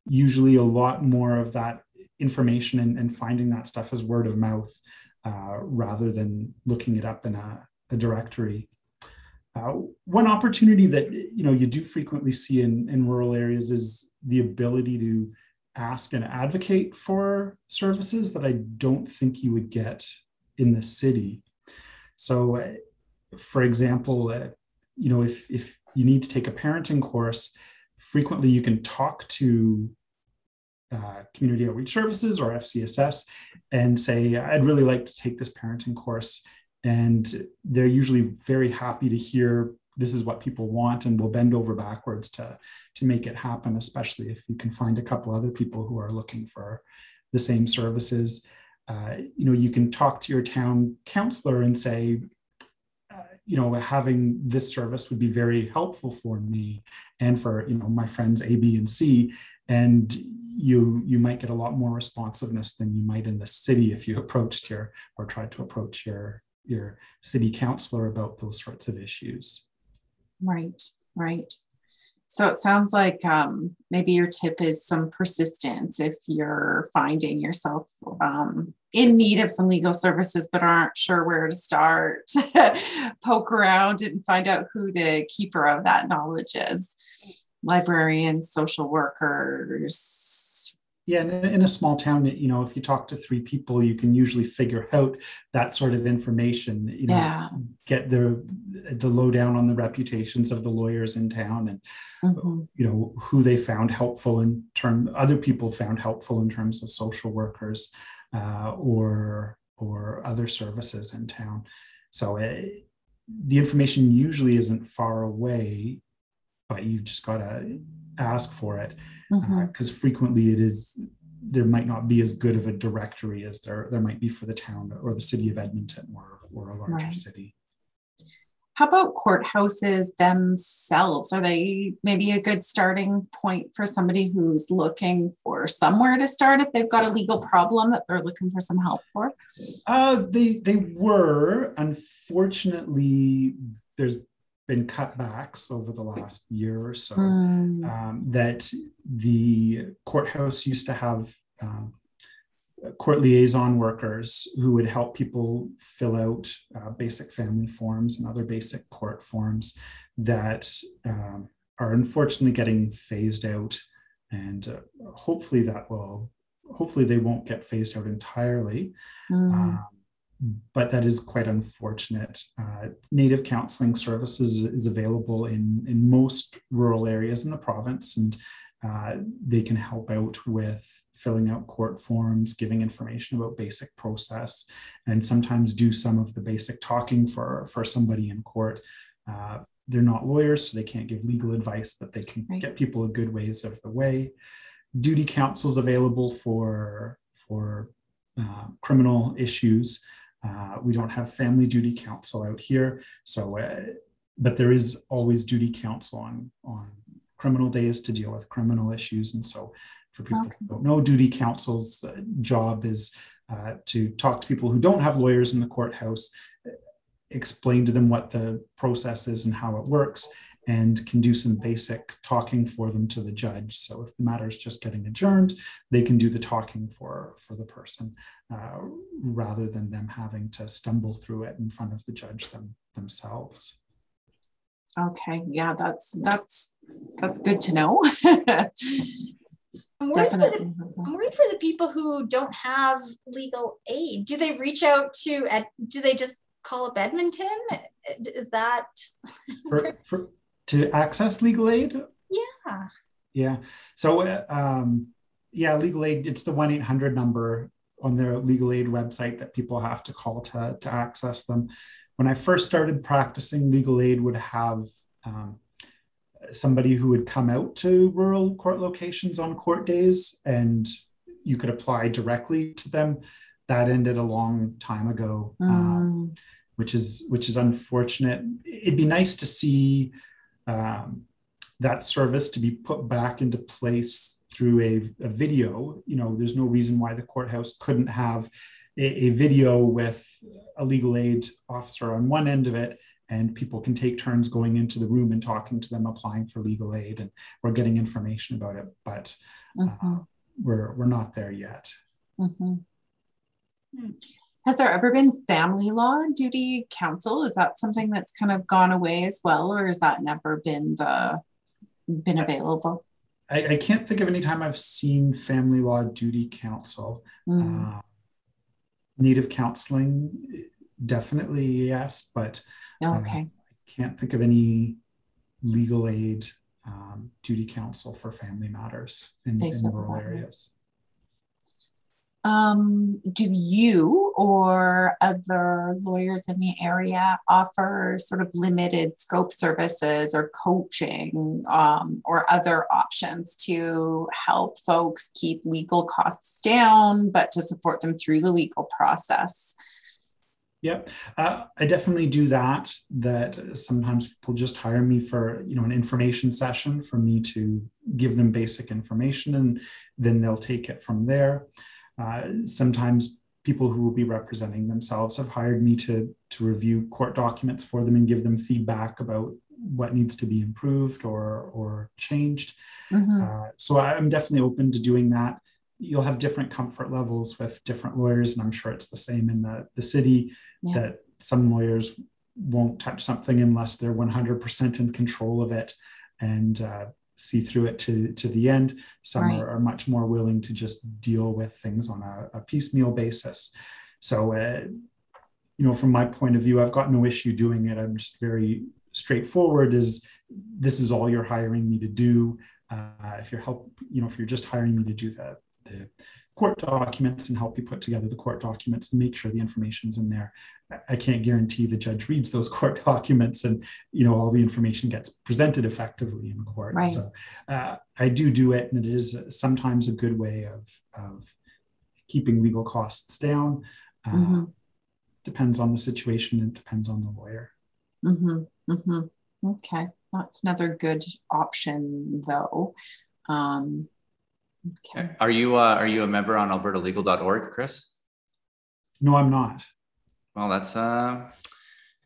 usually a lot more of that information and, and finding that stuff as word of mouth uh, rather than looking it up in a, a directory. Uh, one opportunity that you know you do frequently see in, in rural areas is the ability to ask and advocate for services that I don't think you would get in the city. So, for example, uh, you know, if if you need to take a parenting course, frequently you can talk to uh, community outreach services or FCSS and say, I'd really like to take this parenting course. And they're usually very happy to hear this is what people want and we'll bend over backwards to to make it happen especially if you can find a couple other people who are looking for the same services. Uh, you know you can talk to your town councillor and say uh, you know having this service would be very helpful for me and for you know my friends a b and c. And you you might get a lot more responsiveness than you might in the city if you [laughs] approached your or tried to approach your your city councilor about those sorts of issues right right so it sounds like um, maybe your tip is some persistence if you're finding yourself um, in need of some legal services but aren't sure where to start. [laughs] Poke around and find out who the keeper of that knowledge is librarians, social workers. Yeah, and in a small town, you know, if you talk to three people, you can usually figure out that sort of information. You know, yeah. get the the lowdown on the reputations of the lawyers in town, and mm-hmm. you know who they found helpful in term. Other people found helpful in terms of social workers uh, or or other services in town. So uh, the information usually isn't far away but you just got to ask for it because mm-hmm. uh, frequently it is there might not be as good of a directory as there there might be for the town or the city of Edmonton or, or a larger right. city. How about courthouses themselves? Are they maybe a good starting point for somebody who's looking for somewhere to start if they've got a legal problem that they're looking for some help for? Uh, they they were. Unfortunately, there's been cutbacks over the last year or so. Mm. Um, that the courthouse used to have um, court liaison workers who would help people fill out uh, basic family forms and other basic court forms that um, are unfortunately getting phased out. And uh, hopefully that will, hopefully they won't get phased out entirely. Mm but that is quite unfortunate. Uh, native counseling services is available in, in most rural areas in the province, and uh, they can help out with filling out court forms, giving information about basic process, and sometimes do some of the basic talking for, for somebody in court. Uh, they're not lawyers, so they can't give legal advice, but they can right. get people a good ways of the way. Duty counsel is available for, for uh, criminal issues. Uh, we don't have family duty counsel out here, so uh, but there is always duty counsel on on criminal days to deal with criminal issues, and so for people okay. who don't know, duty counsel's uh, job is uh, to talk to people who don't have lawyers in the courthouse, explain to them what the process is and how it works, and can do some basic talking for them to the judge. So if the matter is just getting adjourned, they can do the talking for, for the person uh, rather than them having to stumble through it in front of the judge them, themselves. Okay, yeah, that's that's that's good to know. [laughs] I'm worried, the, I'm worried, for the, people who don't have legal aid. Do they reach out to? Do they just call up Edmonton? Is that for, [laughs] for to access legal aid? Yeah. Yeah. So, um, yeah, legal aid, it's the 1 800 number on their legal aid website that people have to call to, to access them. When I first started practicing, legal aid would have um, somebody who would come out to rural court locations on court days and you could apply directly to them. That ended a long time ago, mm. um, which is which is unfortunate. It'd be nice to see um, that service to be put back into place through a, a, video. You know, there's no reason why the courthouse couldn't have a, a, video with a legal aid officer on one end of it, and people can take turns going into the room and talking to them, applying for legal aid, and we're getting information about it. But mm-hmm. uh, we're we're not there yet. Mm-hmm. Has there ever been family law duty counsel? Is that something that's kind of gone away as well, or has that never been the been available? I, I can't think of any time I've seen family law duty counsel. Mm. Uh, native counseling, definitely yes, but uh, okay. I can't think of any legal aid um, duty counsel for family matters in, in rural areas. Um, do you or other lawyers in the area offer sort of limited scope services or coaching um, or other options to help folks keep legal costs down, but to support them through the legal process? Yep, uh, I definitely do that. That sometimes people just hire me for you know an information session for me to give them basic information, and then they'll take it from there. Uh, sometimes people who will be representing themselves have hired me to, to review court documents for them and give them feedback about what needs to be improved or, or changed. Mm-hmm. Uh, so I'm definitely open to doing that. You'll have different comfort levels with different lawyers, and I'm sure it's the same in the, the city yeah. that some lawyers won't touch something unless they're 100% in control of it. And uh, see through it to, to the end. Some right. are, are, much more willing to just deal with things on a, a piecemeal basis. So, uh, you know, from my point of view, I've got no issue doing it. I'm just very straightforward. Is this is all you're hiring me to do? Uh, if you're help, you know, if you're just hiring me to do the the court documents and help you put together the court documents and make sure the information's in there. I can't guarantee the judge reads those [laughs] court documents and you know all the information gets presented effectively in court. Right. So uh, I do do it, and it is sometimes a good way of of keeping legal costs down. Uh, mm-hmm. Depends on the situation and depends on the lawyer. Mm-hmm. Mm-hmm. Okay, that's another good option, though. Um, Okay. Are you uh, are you a member on albertalegal.org, Chris? No, I'm not. Well, that's uh,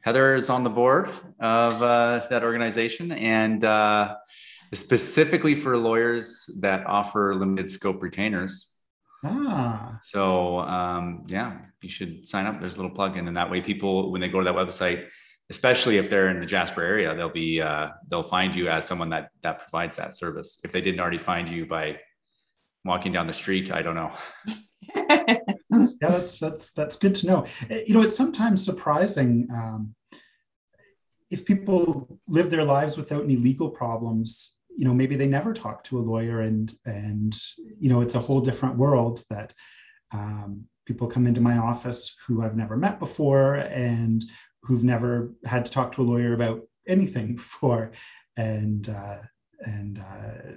Heather is on the board of uh, that organization, and uh, specifically for lawyers that offer limited scope retainers. Ah. So um, yeah, you should sign up. There's a little plug-in, and that way people, when they go to that website, especially if they're in the Jasper area, they'll be uh, they'll find you as someone that that provides that service. If they didn't already find you by walking down the street. I don't know. [laughs] yeah, that's that's that's good to know. You know, it's sometimes surprising um, if people live their lives without any legal problems. You know, maybe they never talk to a lawyer, and and you know, it's a whole different world that um, people come into my office who I've never met before and who've never had to talk to a lawyer about anything [laughs] before, and uh, and uh,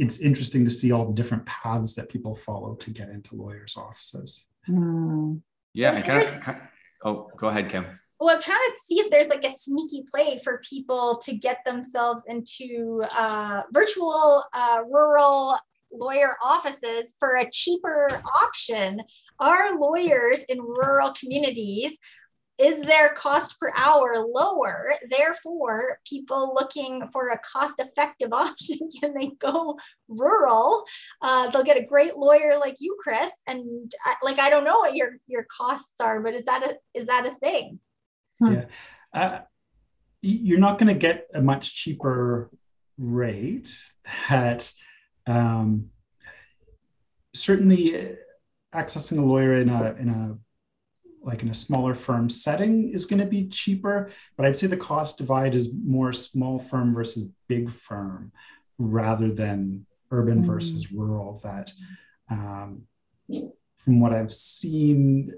it's interesting to see all the different paths that people follow to get into lawyers' offices. Mm. Yeah, I kind of, oh, go ahead, Kim. Well, I'm trying to see if there's like a sneaky play for people to get themselves into uh, virtual uh, rural lawyer offices for a cheaper option. Are lawyers in rural communities is their cost per hour lower? Therefore, people looking for a cost effective [laughs] option, can they go rural? Uh, they'll get a great lawyer like you, Chris. And uh, like, I don't know what your, your costs are, but is that a, is that a thing? Hmm. Yeah. Uh, you're not going to get a much cheaper rate that um, certainly uh, accessing a lawyer in a, in a like in a smaller firm setting is going to be cheaper but i'd say the cost divide is more small firm versus big firm rather than urban mm. versus rural that um, from what i've seen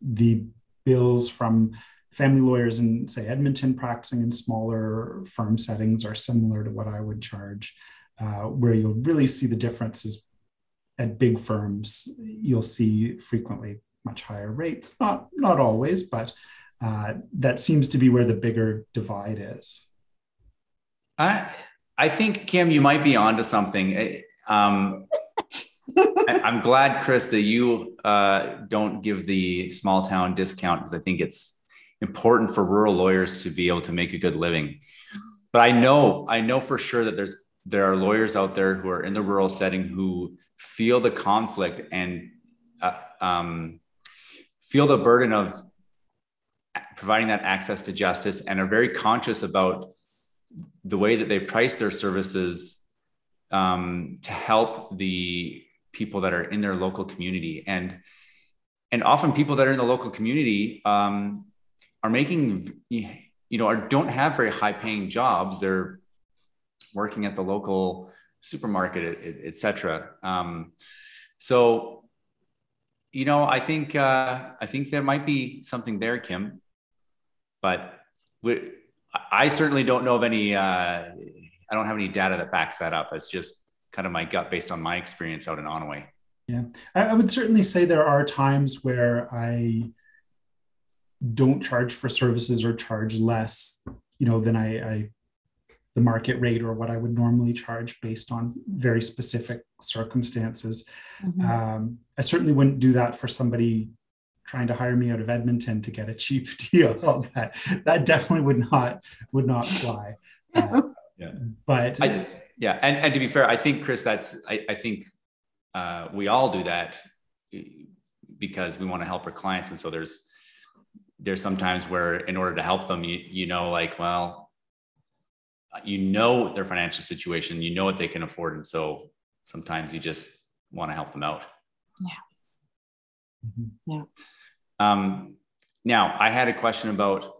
the bills from family lawyers in say edmonton practicing in smaller firm settings are similar to what i would charge uh, where you'll really see the differences at big firms you'll see frequently much higher rates. Not not always, but uh, that seems to be where the bigger divide is. I I think Kim, you might be onto something. Um, I, am glad, Chris, that you uh, don't give the small town discount because I think it's important for rural lawyers to be able to make a good living. But I know, I know for sure that there's there are lawyers out there who are in the rural setting who feel the conflict and uh, um, feel the burden of providing that access to justice and are very conscious about the way that they price their services um, to help the people that are in their local community. And and often people that are in the local community um, are making you know or don't have very high paying jobs. They're working at the local supermarket etc um, so you know, I think uh, I think there might be something there, Kim, but we, I certainly don't know of any. Uh, I don't have any data that backs that up. It's just kind of my gut based on my experience out in Onoway. Yeah, I, would certainly say there are times where I don't charge for services or charge less, you know, than I, I the market rate or what I would normally charge based on very specific circumstances. Mm-hmm. Um, I certainly wouldn't do that for somebody trying to hire me out of Edmonton to get a cheap [laughs] deal. that that definitely would not would not fly. [laughs] Uh, yeah, but I, yeah, and and to be fair, I think Chris, that's I, I think uh, we all do that because we want to help our clients, and so there's there's sometimes where in order to help them, you you know, like well you know their financial situation, you know what they can afford. And so sometimes you just want to help them out. Yeah. Mm-hmm. Yeah. Um, now, I had a question about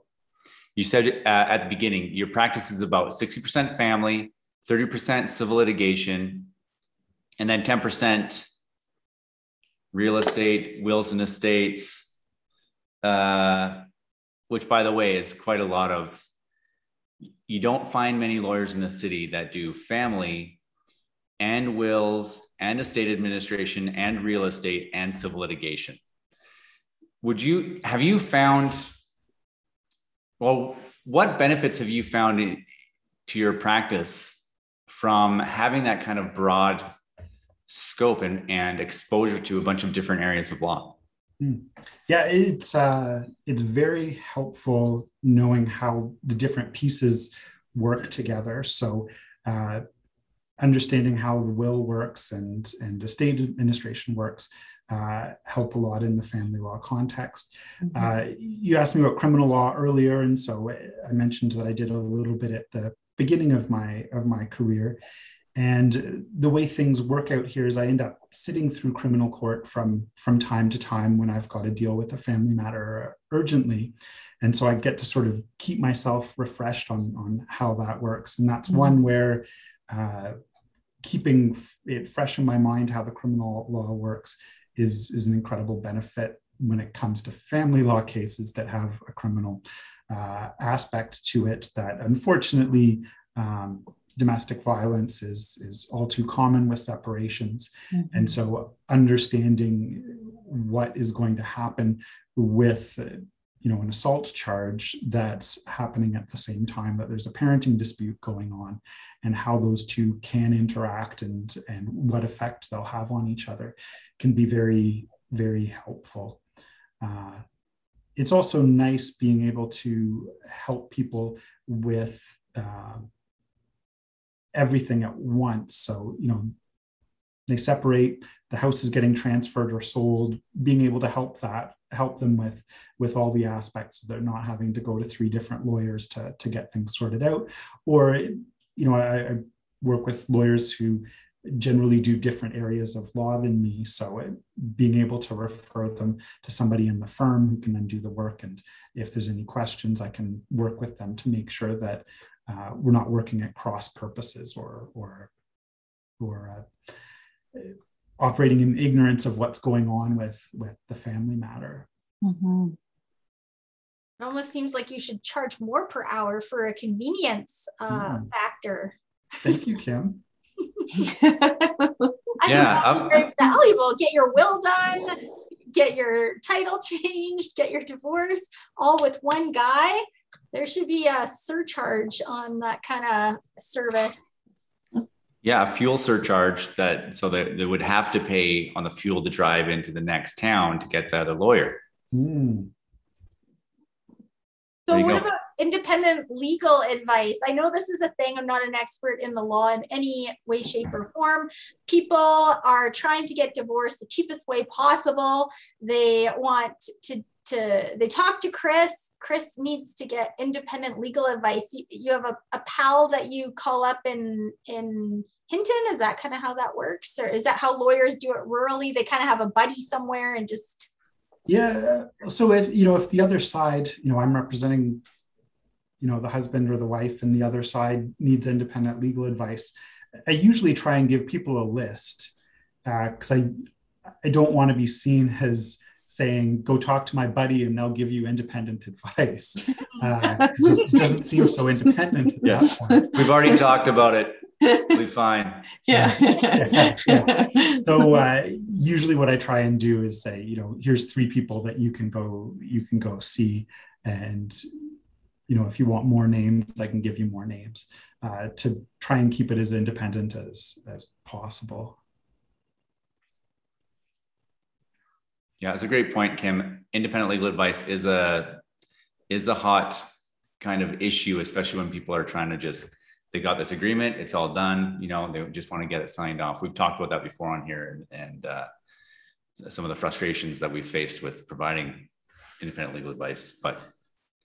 you said uh, at the beginning your practice is about 60% family, 30% civil litigation, and then 10% real estate, wills and estates, uh, which, by the way, is quite a lot of you don't find many lawyers in the city that do family and wills and estate administration and real estate and civil litigation. Would you have you found well what benefits have you found in, to your practice from having that kind of broad scope and, and exposure to a bunch of different areas of law? Hmm. Yeah, it's uh, it's very helpful knowing how the different pieces work together. So, uh, understanding how the will works and and estate administration works uh, help a lot in the family law context. Mm-hmm. Uh, you asked me about criminal law earlier, and so I mentioned that I did a little bit at the beginning of my of my career, and the way things work out here is I end up sitting through criminal court from, from time to time when I've got to deal with a family matter urgently. And so I get to sort of keep myself refreshed on, on how that works. And that's mm-hmm. one where uh, keeping it fresh in my mind how the criminal law works is, is an incredible benefit when it comes to family law cases that have a criminal uh, aspect to it that unfortunately um, domestic violence is is all too common with separations mm-hmm. and so understanding what is going to happen with you know an assault charge that's happening at the same time that there's a parenting dispute going on and how those two can interact and and what effect they'll have on each other can be very very helpful uh, it's also nice being able to help people with uh, everything at once. So, you know, they separate, the house is getting transferred or sold, being able to help that, help them with with all the aspects so they're not having to go to three different lawyers to, to get things sorted out. Or, you know, I, I work with lawyers who generally do different areas of law than me. So it, being able to refer them to somebody in the firm who can then do the work. And if there's any questions, I can work with them to make sure that uh, we're not working at cross purposes or or or uh, operating in ignorance of what's going on with with the family matter. Mm-hmm. It almost seems like you should charge more per hour for a convenience uh, mm. factor. Thank you, Kim. [laughs] yeah, very valuable. Get your will done, get your title changed, get your divorce, all with one guy there should be a surcharge on that kind of service. Yeah, a fuel surcharge that so that they would have to pay on the fuel to drive into the next town to get the other lawyer. Mm. So, what go. about independent legal advice? I know this is a thing. I'm not an expert in the law in any way, shape, or form. People are trying to get divorced the cheapest way possible. They want to to they talk to Chris. Chris needs to get independent legal advice. You, you have a, a pal that you call up in in Hinton. Is that kind of how that works, or is that how lawyers do it rurally? They kind of have a buddy somewhere and just. Yeah. So if you know if the other side, you know, I'm representing, you know, the husband or the wife, and the other side needs independent legal advice, I usually try and give people a list because uh, I I don't want to be seen as saying, go talk to my buddy and they'll give you independent advice. [laughs] Uh, it doesn't seem so independent. yes. We've already talked about it. We'll be [laughs] fine. Yeah. yeah, yeah. So uh, usually what I try and do is say, you know, here's three people that you can go, you can go see. And, you know, if you want more names, I can give you more names uh, to try and keep it as independent as, as possible. Yeah, it's a great point, Kim. Independent legal advice is a is a hot kind of issue, especially when people are trying to just they got this agreement, it's all done, you know, they just want to get it signed off. We've talked about that before on here, and, and uh, some of the frustrations that we've faced with providing independent legal advice. But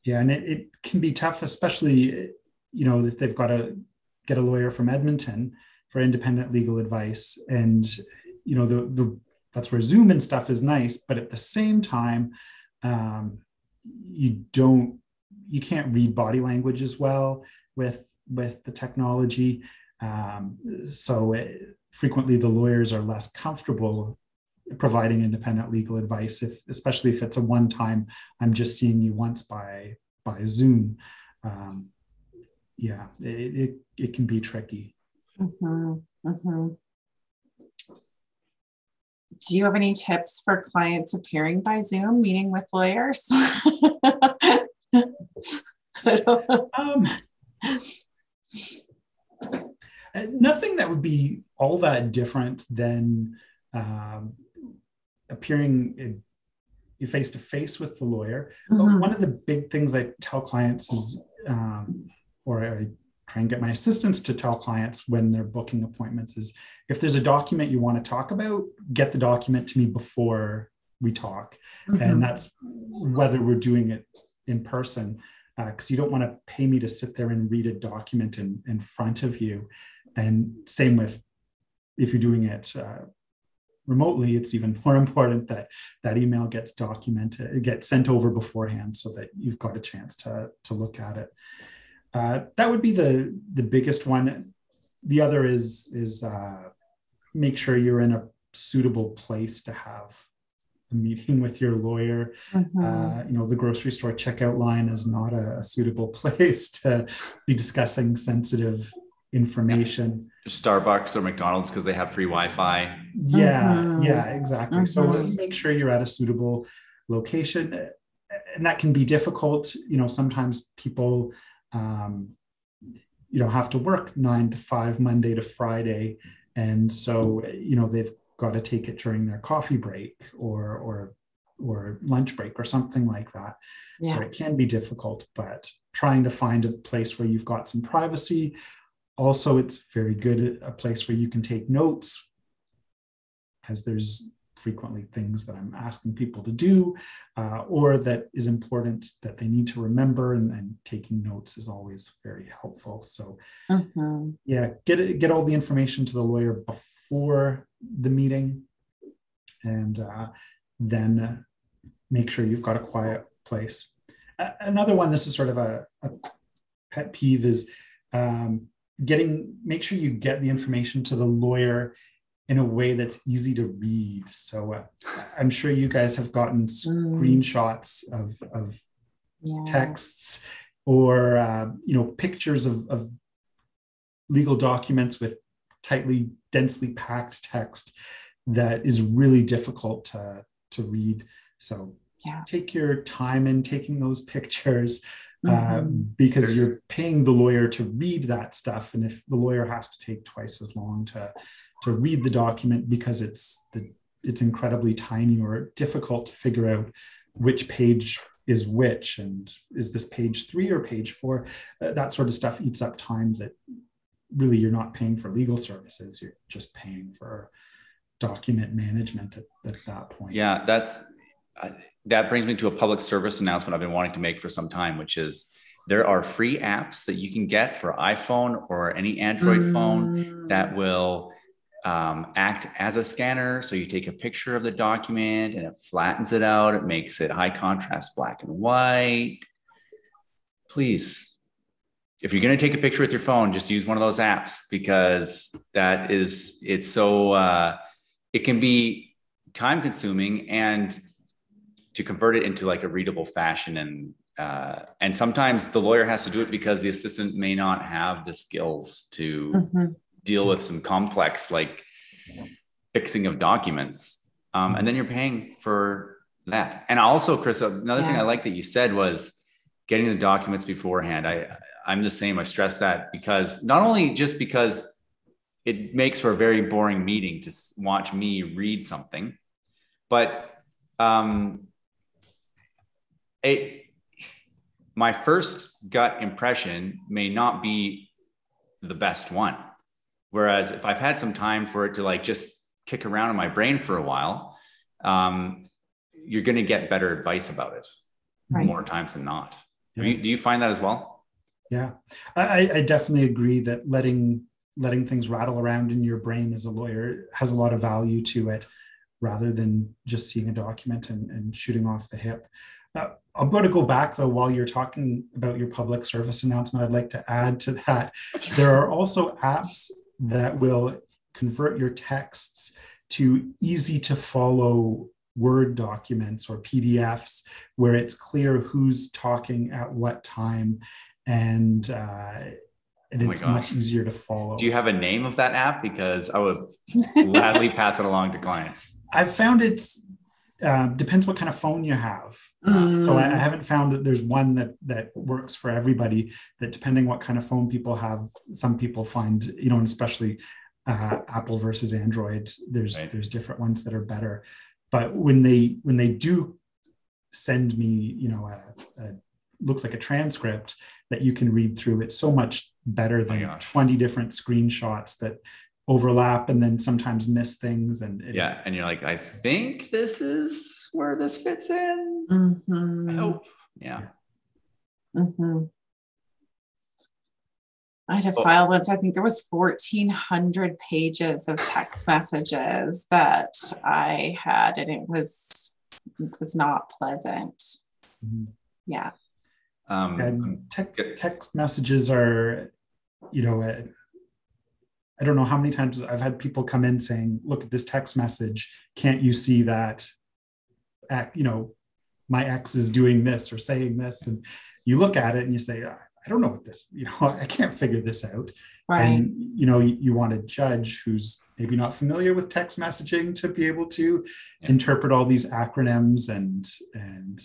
yeah, and it, it can be tough, especially you know if they've got to get a lawyer from Edmonton for independent legal advice, and you know the the that's where Zoom and stuff is nice. But at the same time, um, you don't, you can't read body language as well with with the technology. Um, so it, frequently, the lawyers are less comfortable providing independent legal advice, if especially if it's a one time. I'm just seeing you once by by Zoom. Um, yeah, it, it, it can be tricky. Mm-hmm. Mm-hmm do you have any tips for clients appearing by Zoom, meeting with lawyers? [laughs] um, nothing that would be all that different than um, appearing face to face with the lawyer. Mm-hmm. One of the big things I tell clients is, um, or I try and get my assistants to tell clients when they're booking appointments is if there's a document you want to talk about, get the document to me before we talk. Mm-hmm. And that's whether we're doing it in person, because uh, you don't want to pay me to sit there and read a document in, in front of you. And same with if you're doing it uh, remotely, it's even [laughs] more important that that email gets documented, it gets sent over beforehand so that you've got a chance to, to look at it. Uh, that would be the the biggest one. The other is is uh, make sure you're in a suitable place to have a meeting with your lawyer. Mm-hmm. Uh, you know, the grocery store checkout line is not a, a suitable [laughs] place to be discussing sensitive information. Starbucks or McDonald's because they have free Wi-Fi. Yeah, mm-hmm. yeah, exactly. Mm-hmm. So make sure you're at a suitable location, and that can be difficult. You know, sometimes people um, you know have to work nine to five monday to friday. And so you know they've got to take it during their coffee break or or or lunch break or something like that. Yeah. so it can be difficult but trying to find a place where you've got some privacy. Also it's very good a place where you can take notes because there's frequently things that I'm asking people to do uh, or that is important that they need to remember and, and taking notes is always very helpful. So mm-hmm. yeah, get it, get all the information to the lawyer before the meeting and uh, then uh, make sure you've got a quiet place. another one, this is sort of a, a pet peeve is um, getting, make sure you get the information to the lawyer in a way that's easy to read. So uh, I'm sure you guys have gotten mm. screenshots of, of yeah. texts or uh, you know pictures of, of legal documents with tightly, densely packed text that is really difficult to, to read. So yeah. take your time in taking those pictures. Uh, mm-hmm. Uh, because you're paying the lawyer to read that stuff, and if the lawyer has to take twice as long to to read the document because it's the it's incredibly tiny or difficult to figure out which page is which and is this page three or page four? Uh, that sort of stuff eats up time that really you're not paying for legal services. You're just paying for document management at, at that point. Yeah that's uh, that brings me to a public service announcement i've been wanting to make for some time which is there are free apps that you can get for iphone or any android mm. phone that will um, act as a scanner. So you take a picture of the document and it flattens it out. It makes it high contrast black and white. Please, if you're going to take a picture with your phone, just use one of those apps because that is, it's so, uh, it can be time consuming and to convert it into like a readable fashion and uh, and sometimes the lawyer has to do it because the assistant may not have the skills to mm-hmm. Deal with some complex like fixing of documents um, and then you're paying for that and also chris another yeah. thing i like that you said was getting the documents beforehand i i'm the same i stress that because not only just because it makes for a very boring meeting to watch me read something but um, it, my first gut impression may not be the best one. Whereas if I've had some time for it to like just kick around in my brain for a while, um, you're going to get better advice about it right. more times than not. Yeah. Do, you, do you find that as well? Yeah, I, I definitely agree that letting letting things rattle around in your brain as a lawyer has a lot of value to it rather than just seeing a document and, and shooting off the hip. Uh, I'm going to go back though while you're talking about your public service announcement. I'd like to add to that. There are also apps that will convert your texts to easy to follow Word documents or PDFs where it's clear who's talking at what time and uh, and oh it's much easier to follow. Do you have a name of that app? Because I would gladly [laughs] pass it along to clients. I've found it's uh, depends what kind of phone you have. Mm. so I, I, haven't found that there's one that that works for everybody. That depending what kind of phone people have, some people find you know, and especially uh, Apple versus Android, there's right. there's different ones that are better. But when they when they do send me, you know, a, a looks like a transcript that you can read through, it's so much better than oh 20 different screenshots that overlap and then sometimes miss things and it, yeah and you're like i think this is where this fits in mm-hmm. i hope yeah mm-hmm. I had a oh. file once. I think there was 1,400 pages of text messages that I had, and it was it was not pleasant. Mm-hmm. Yeah. Um, and text text messages are, you know, I don't know how many times I've had people come in saying, look at this text message. Can't you see that, you know, my ex is doing this or saying this? And you look at it and you say, I don't know what this, you know, [laughs] I can't figure this out. Right. And, you know, you, you want a judge who's maybe not familiar with text messaging to be able to yeah. interpret all these acronyms and, and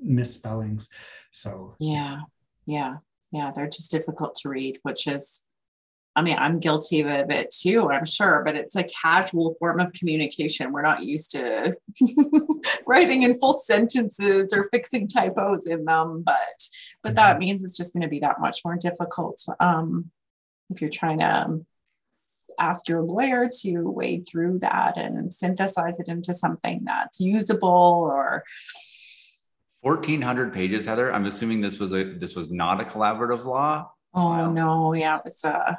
misspellings. So, yeah, yeah, yeah. They're just difficult to read, which is, I mean, I'm guilty of it too, I'm sure, but it's a casual form of communication. We're not used to [laughs] writing in full sentences or fixing typos in them, but but that mm-hmm. means it's just going to be that much more difficult um, if you're trying to ask your lawyer to wade through that and synthesize it into something that's usable or 1400 pages heather i'm assuming this was a this was not a collaborative law oh file. no yeah it was a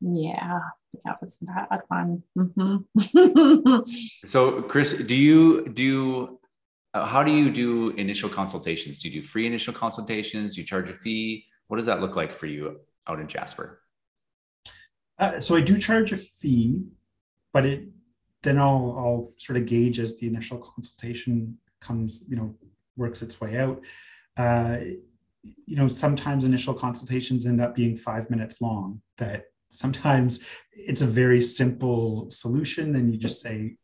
yeah, that was a bad one. Mm-hmm. [laughs] so, Chris, do you do? Uh, how do you do initial consultations? Do you do free initial consultations? Do you charge a fee? What does that look like for you out in Jasper? Uh, so I do charge a fee, but it then I'll I'll sort of gauge as the initial consultation comes, you know, works its way out. Uh, you know, sometimes initial consultations end up being five minutes long. That sometimes it's a very simple solution and you just say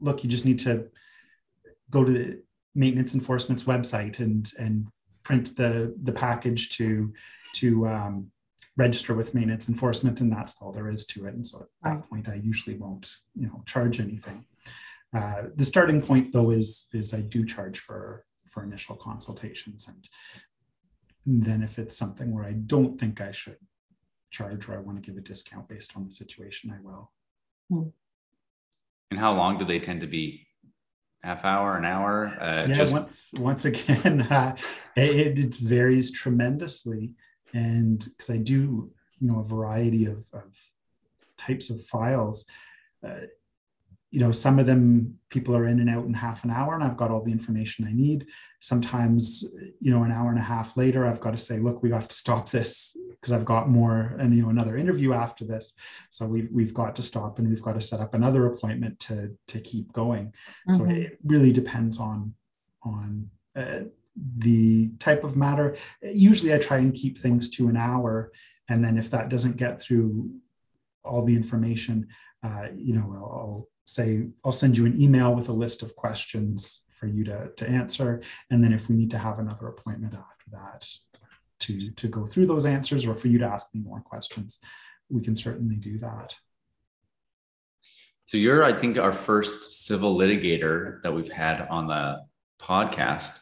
look you just need to go to the maintenance enforcement's website and and print the the package to to um, register with maintenance enforcement and that's all there is to it. And so at that point i usually won't you know charge anything. Uh, the starting point though is is i do charge for for initial consultations and then if it's something where i don't think i should charge or I want to give a discount based on the situation, I will. Hmm. And how long do they tend to be? Half hour, an hour? Uh, yeah, just... once once again, [laughs] uh, it, it, varies tremendously, and because I do you know a variety of, of types of files. Uh, you know, some of them people are in and out in half an hour and I've got all the information I need. Sometimes, you know, an hour and a half later, I've got to say, look, we have to stop this because I've got more and, you know, another interview after this. So we've, we've got to stop and we've got to set up another appointment to, to keep going. Mm-hmm. So it really depends on, on uh, the type of matter. Usually I try and keep things to an hour. And then if that doesn't get through all the information, uh, you know, I'll, I'll say, I'll send you an email with a list of questions for you to, to answer. And then if we need to have another appointment after that to, to go through those answers or for you to ask me more questions, we can certainly do that. So you're, I think, our first civil litigator that we've had on the podcast.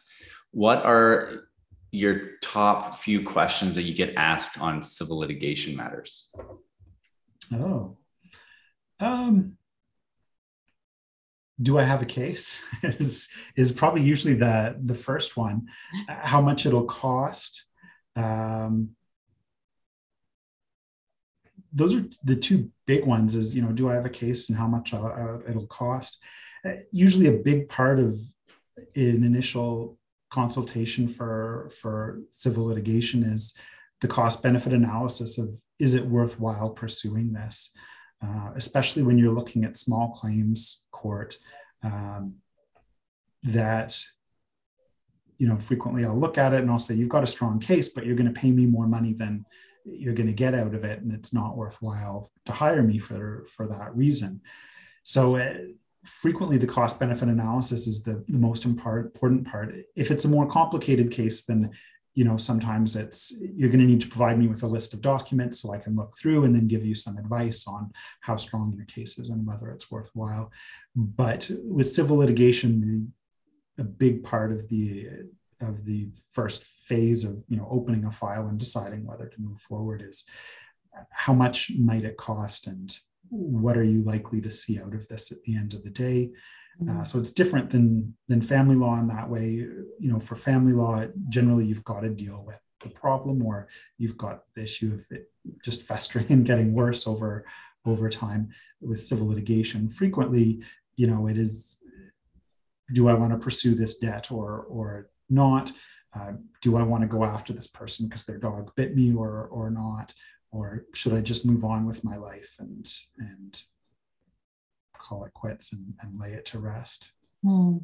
What are your top few questions that you get asked on civil litigation matters? Oh, um, do I have a case? [laughs] is is probably usually the the first one. How much it'll cost. Um, those are the two big ones. Is you know, do I have a case and how much uh, it'll cost? Uh, usually, a big part of an initial consultation for for civil litigation is the cost benefit analysis of is it worthwhile pursuing this uh, especially when you're looking at small claims court, um, that you know frequently I'll look at it and I'll say you've got a strong case, but you're going to pay me more money than you're going to get out of it, and it's not worthwhile to hire me for for that reason. So. Uh, frequently the cost benefit analysis is the, the most important part if it's a more complicated case then you know sometimes it's you're going to need to provide me with a list of documents so i can look through and then give you some advice on how strong your case is and whether it's worthwhile. But with civil litigation a big part of the of the first phase of you know opening a file and deciding whether to move forward is how much might it cost and what are you likely to see out of this at the end of the day uh, mm-hmm. so it's different than than family law in that way. You know, for family law, generally you've got to deal with the problem, or you've got the issue of it just festering and getting worse over over time. With civil litigation, frequently, you know, it is: do I want to pursue this debt or or not? Uh, do I want to go after this person because their dog bit me or or not? Or should I just move on with my life and and call it quits and, and lay it to rest. Hmm.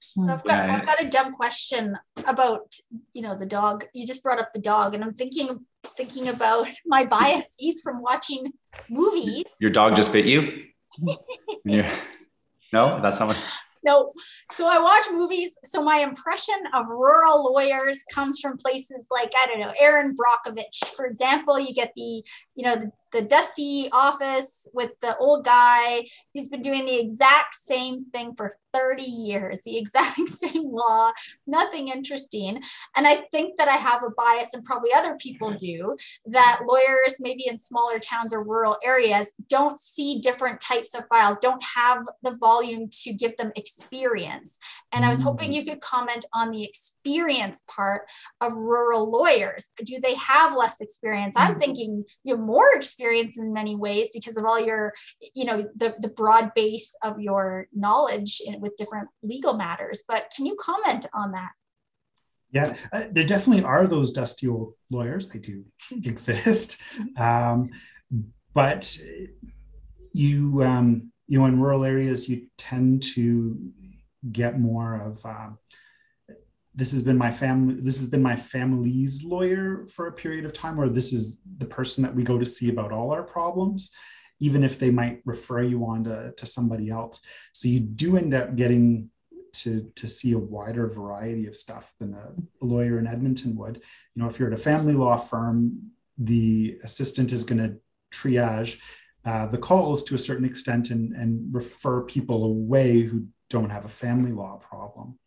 So I've got I've got a dumb question about you know the dog. You just brought up the dog, and I'm thinking thinking about my biases from watching movies. Your dog just bit you. [laughs] yeah. No, that's not what no. So I watch movies. So my impression of rural lawyers comes from places like, I don't know, Erin Brockovich, for example. You get the, you know, the, the dusty office with the old guy. He's been doing the exact same thing for 30 years, the [laughs] exact same law, nothing interesting. And I think that I have a bias, and probably other people do, that lawyers, maybe in smaller towns or rural areas, don't see different types of files, don't have the volume to give them experience. And I was hoping mm. you could comment on the experience part of rural lawyers. Do they have less experience? I'm mm. thinking you have more experience in many ways because of all your, you know, the, the broad base of your knowledge in, with different legal matters. But can you comment on that? Yeah, uh, there definitely are those dusty old lawyers. They do [laughs] exist, um, but you um, you know in rural areas you tend to get more of. Um, this has been my family this has been my family's lawyer for a period of time or this is the person that we go to see about all our problems even if they might refer you on to, to somebody else. So you do end up getting to, to see a wider variety of stuff than a lawyer in Edmonton would. You know, if you're at a family law firm, the assistant is going to triage uh, the calls to a certain extent and, and refer people away who don't have a family law problem.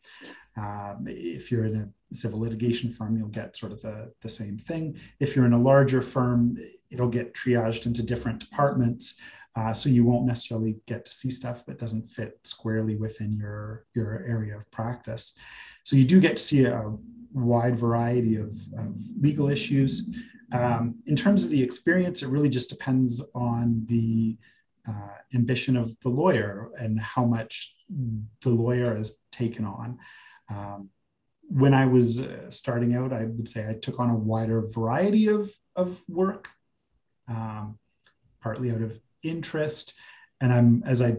Um, if you're in a civil litigation firm, you'll get sort of the, the same thing. If you're in a larger firm, it'll get triaged into different departments. Uh, so you won't necessarily get to see stuff that doesn't fit squarely within your, your area of practice. So you do get to see a wide variety of, of legal issues. Um, in terms of the experience, it really just depends on the uh, ambition of the lawyer and how much the lawyer has taken on. Um, when I was uh, starting out, I would say I took on a wider variety of, of work, um, partly out of interest. And I'm, as I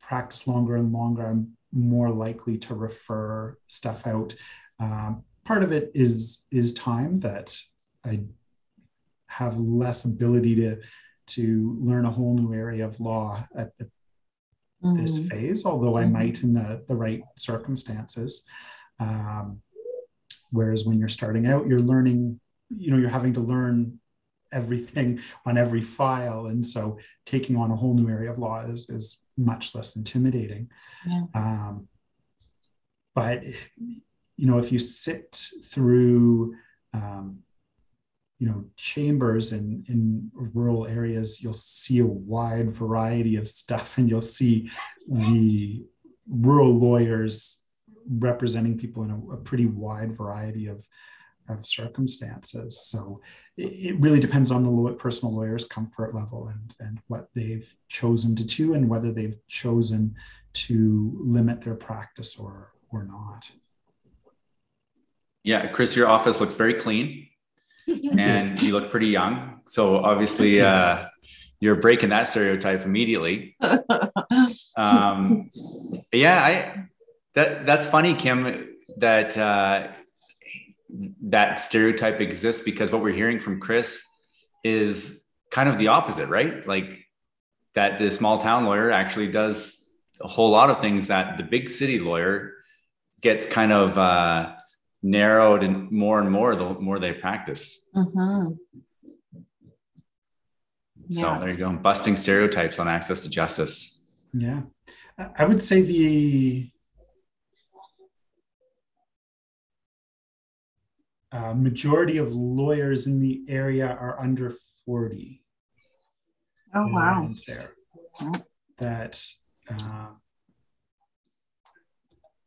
practice longer and longer, I'm more likely to refer stuff out. Um, part of it is, is time that I have less ability to, to learn a whole new area of law at, at mm-hmm. this phase, although I mm-hmm. might in the, the right circumstances. Um, whereas when you're starting out, you're learning, you know, you're having to learn everything on every file. And so taking on a whole new area of law is, is much less intimidating. Yeah. Um, but, you know, if you sit through, um, you know, chambers in, in rural areas, you'll see a wide variety of stuff and you'll see the rural lawyers representing people in a, a pretty wide variety of, of circumstances. So it, it really depends on the personal lawyer's comfort level and, and what they've chosen to do and whether they've chosen to limit their practice or, or not. Yeah, Chris, your office looks very clean [laughs] and you look pretty young. So obviously, uh, you're breaking that stereotype immediately. [laughs] Um, yeah, I that that's funny, Kim, that uh, that stereotype exists because what we're hearing from Chris is kind of the opposite, right? Like that the small town lawyer actually does a whole lot of things that the big city lawyer gets kind of uh, narrowed and more and more the more they practice. Mm-hmm. Yeah. So there you go, busting stereotypes on access to justice. Yeah, I would say the uh, majority of lawyers in the area are under 40. Oh, wow. There. That, uh,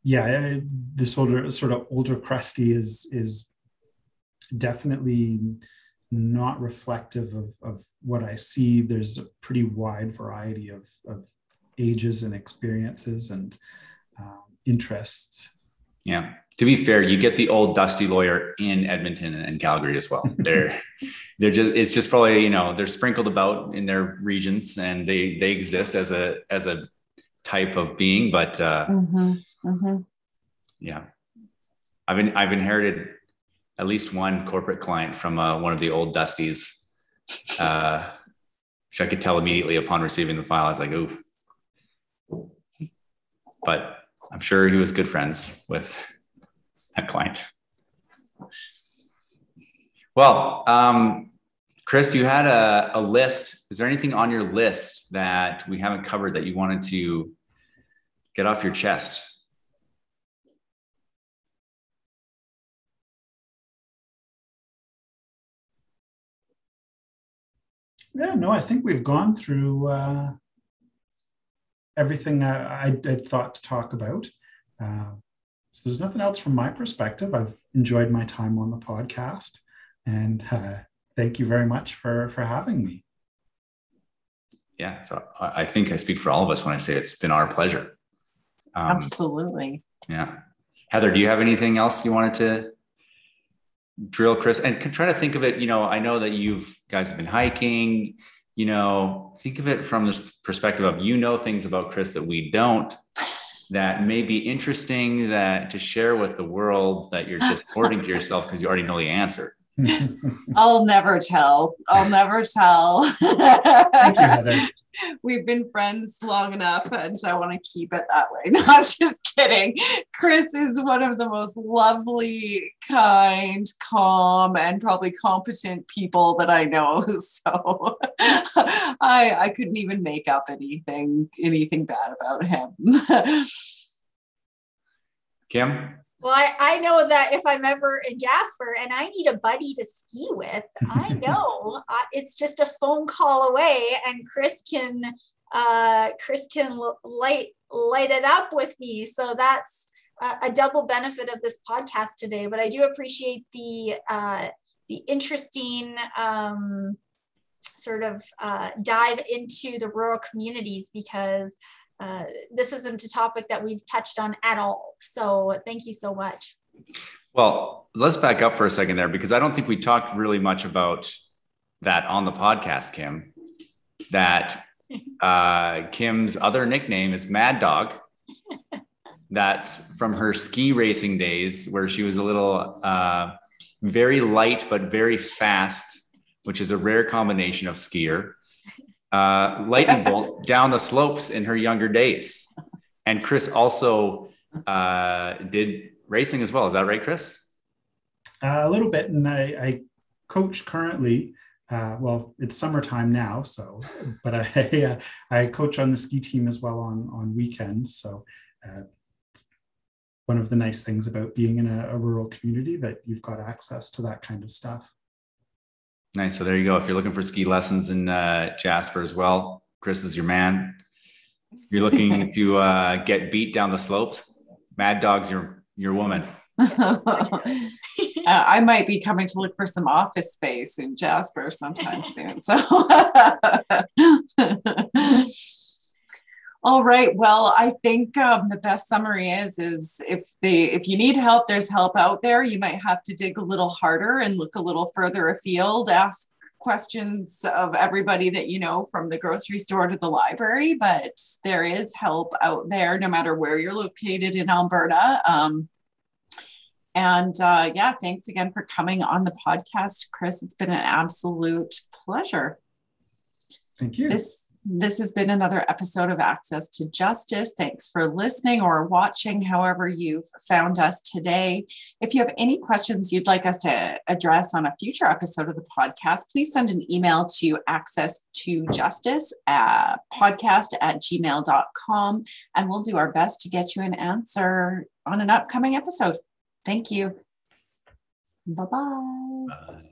yeah, this older sort of older crusty is is definitely not reflective of, of what I see. There's a pretty wide variety of, of ages and experiences and um, interests. Yeah to be fair, you get the old dusty lawyer in Edmonton and Calgary as well. [laughs] They're they're just it's just probably you know they're sprinkled about in their regions and they they exist as a as a type of being, but uh, mm-hmm. Mm-hmm. yeah, I've been I've inherited at least one corporate client from uh, one of the old dusties. Uh, which I could tell immediately upon receiving the file. I was like, "Ooh," but I'm sure he was good friends with that client. Well, um, Chris, you had a, a list. Is there anything on your list that we haven't covered that you wanted to get off your chest? Yeah, no, I think we've gone through uh, everything I, I, thought to talk about. Uh, so there's nothing else from my perspective. I've enjoyed my time on the podcast, and uh, thank you very much for for having me. Yeah, so I think I speak for all of us when I say it's been our pleasure. Um, Absolutely. Yeah, Heather, do you have anything else you wanted to drill, Chris? And try to think of it. You know, I know that you've guys have been hiking. You know, think of it from this perspective of you know things about Chris that we don't that may be interesting that to share with the world that you're just [laughs] hoarding to yourself because you already know the answer? [laughs] I'll never tell. I'll never tell. Thank you, Heather. [laughs] We've been friends long enough and I want to keep it that way. [laughs] No, I'm just kidding. Chris is one of the most lovely, kind, calm, and probably competent people that I know. So I I couldn't even make up anything anything bad about him. Kim? Well, I, I know that if I'm ever in Jasper and I need a buddy to ski with, I [laughs] know uh, it's just a phone call away, and Chris can uh, Chris can light light it up with me. So that's a, a double benefit of this podcast today. But I do appreciate the uh, the interesting um, sort of uh, dive into the rural communities because uh, this isn't a topic that we've touched on at all. So thank you so much. Well, let's back up for a second there because I don't think we talked really much about that on the podcast, Kim. That [laughs] uh, Kim's other nickname is Mad Dog. [laughs] That's from her ski racing days where she was a little uh, very light but very fast, which is a rare combination of skier. Uh, lightning bolt down the slopes in her younger days. And Chris also uh, did racing as well. Is that right, Chris? Uh, a little bit. And I, I coach currently. Uh, well, it's summertime now, so but I [laughs] I coach on the ski team as well on on weekends. So uh, one of the nice things about being in a, a, rural community that you've got access to that kind of stuff. Nice. So there you go. If you're looking for ski lessons in uh, Jasper as well, Chris is your man. You're looking [laughs] to uh, get beat down the slopes. Mad Dog's your your woman. uh, [laughs] I might be coming to look for some office space in Jasper sometime [laughs] soon. So, all right. Well, I think um, the best summary is is if the if you need help, there's help out there. You might have to dig a little harder and look a little further afield. Ask questions of everybody that you know from the grocery store to the library, but there is help out there no matter where you're located in Alberta. Um, and uh, yeah, thanks again for coming on the podcast, Chris. It's been an absolute pleasure. Thank you. This this has been another episode of Access to Justice. Thanks for listening or watching, however, you've found us today. If you have any questions you'd like us to address on a future episode of the podcast, please send an email to access to justice at podcast at gmail.com and we'll do our best to get you an answer on an upcoming episode. Thank you. Bye-bye. bye bye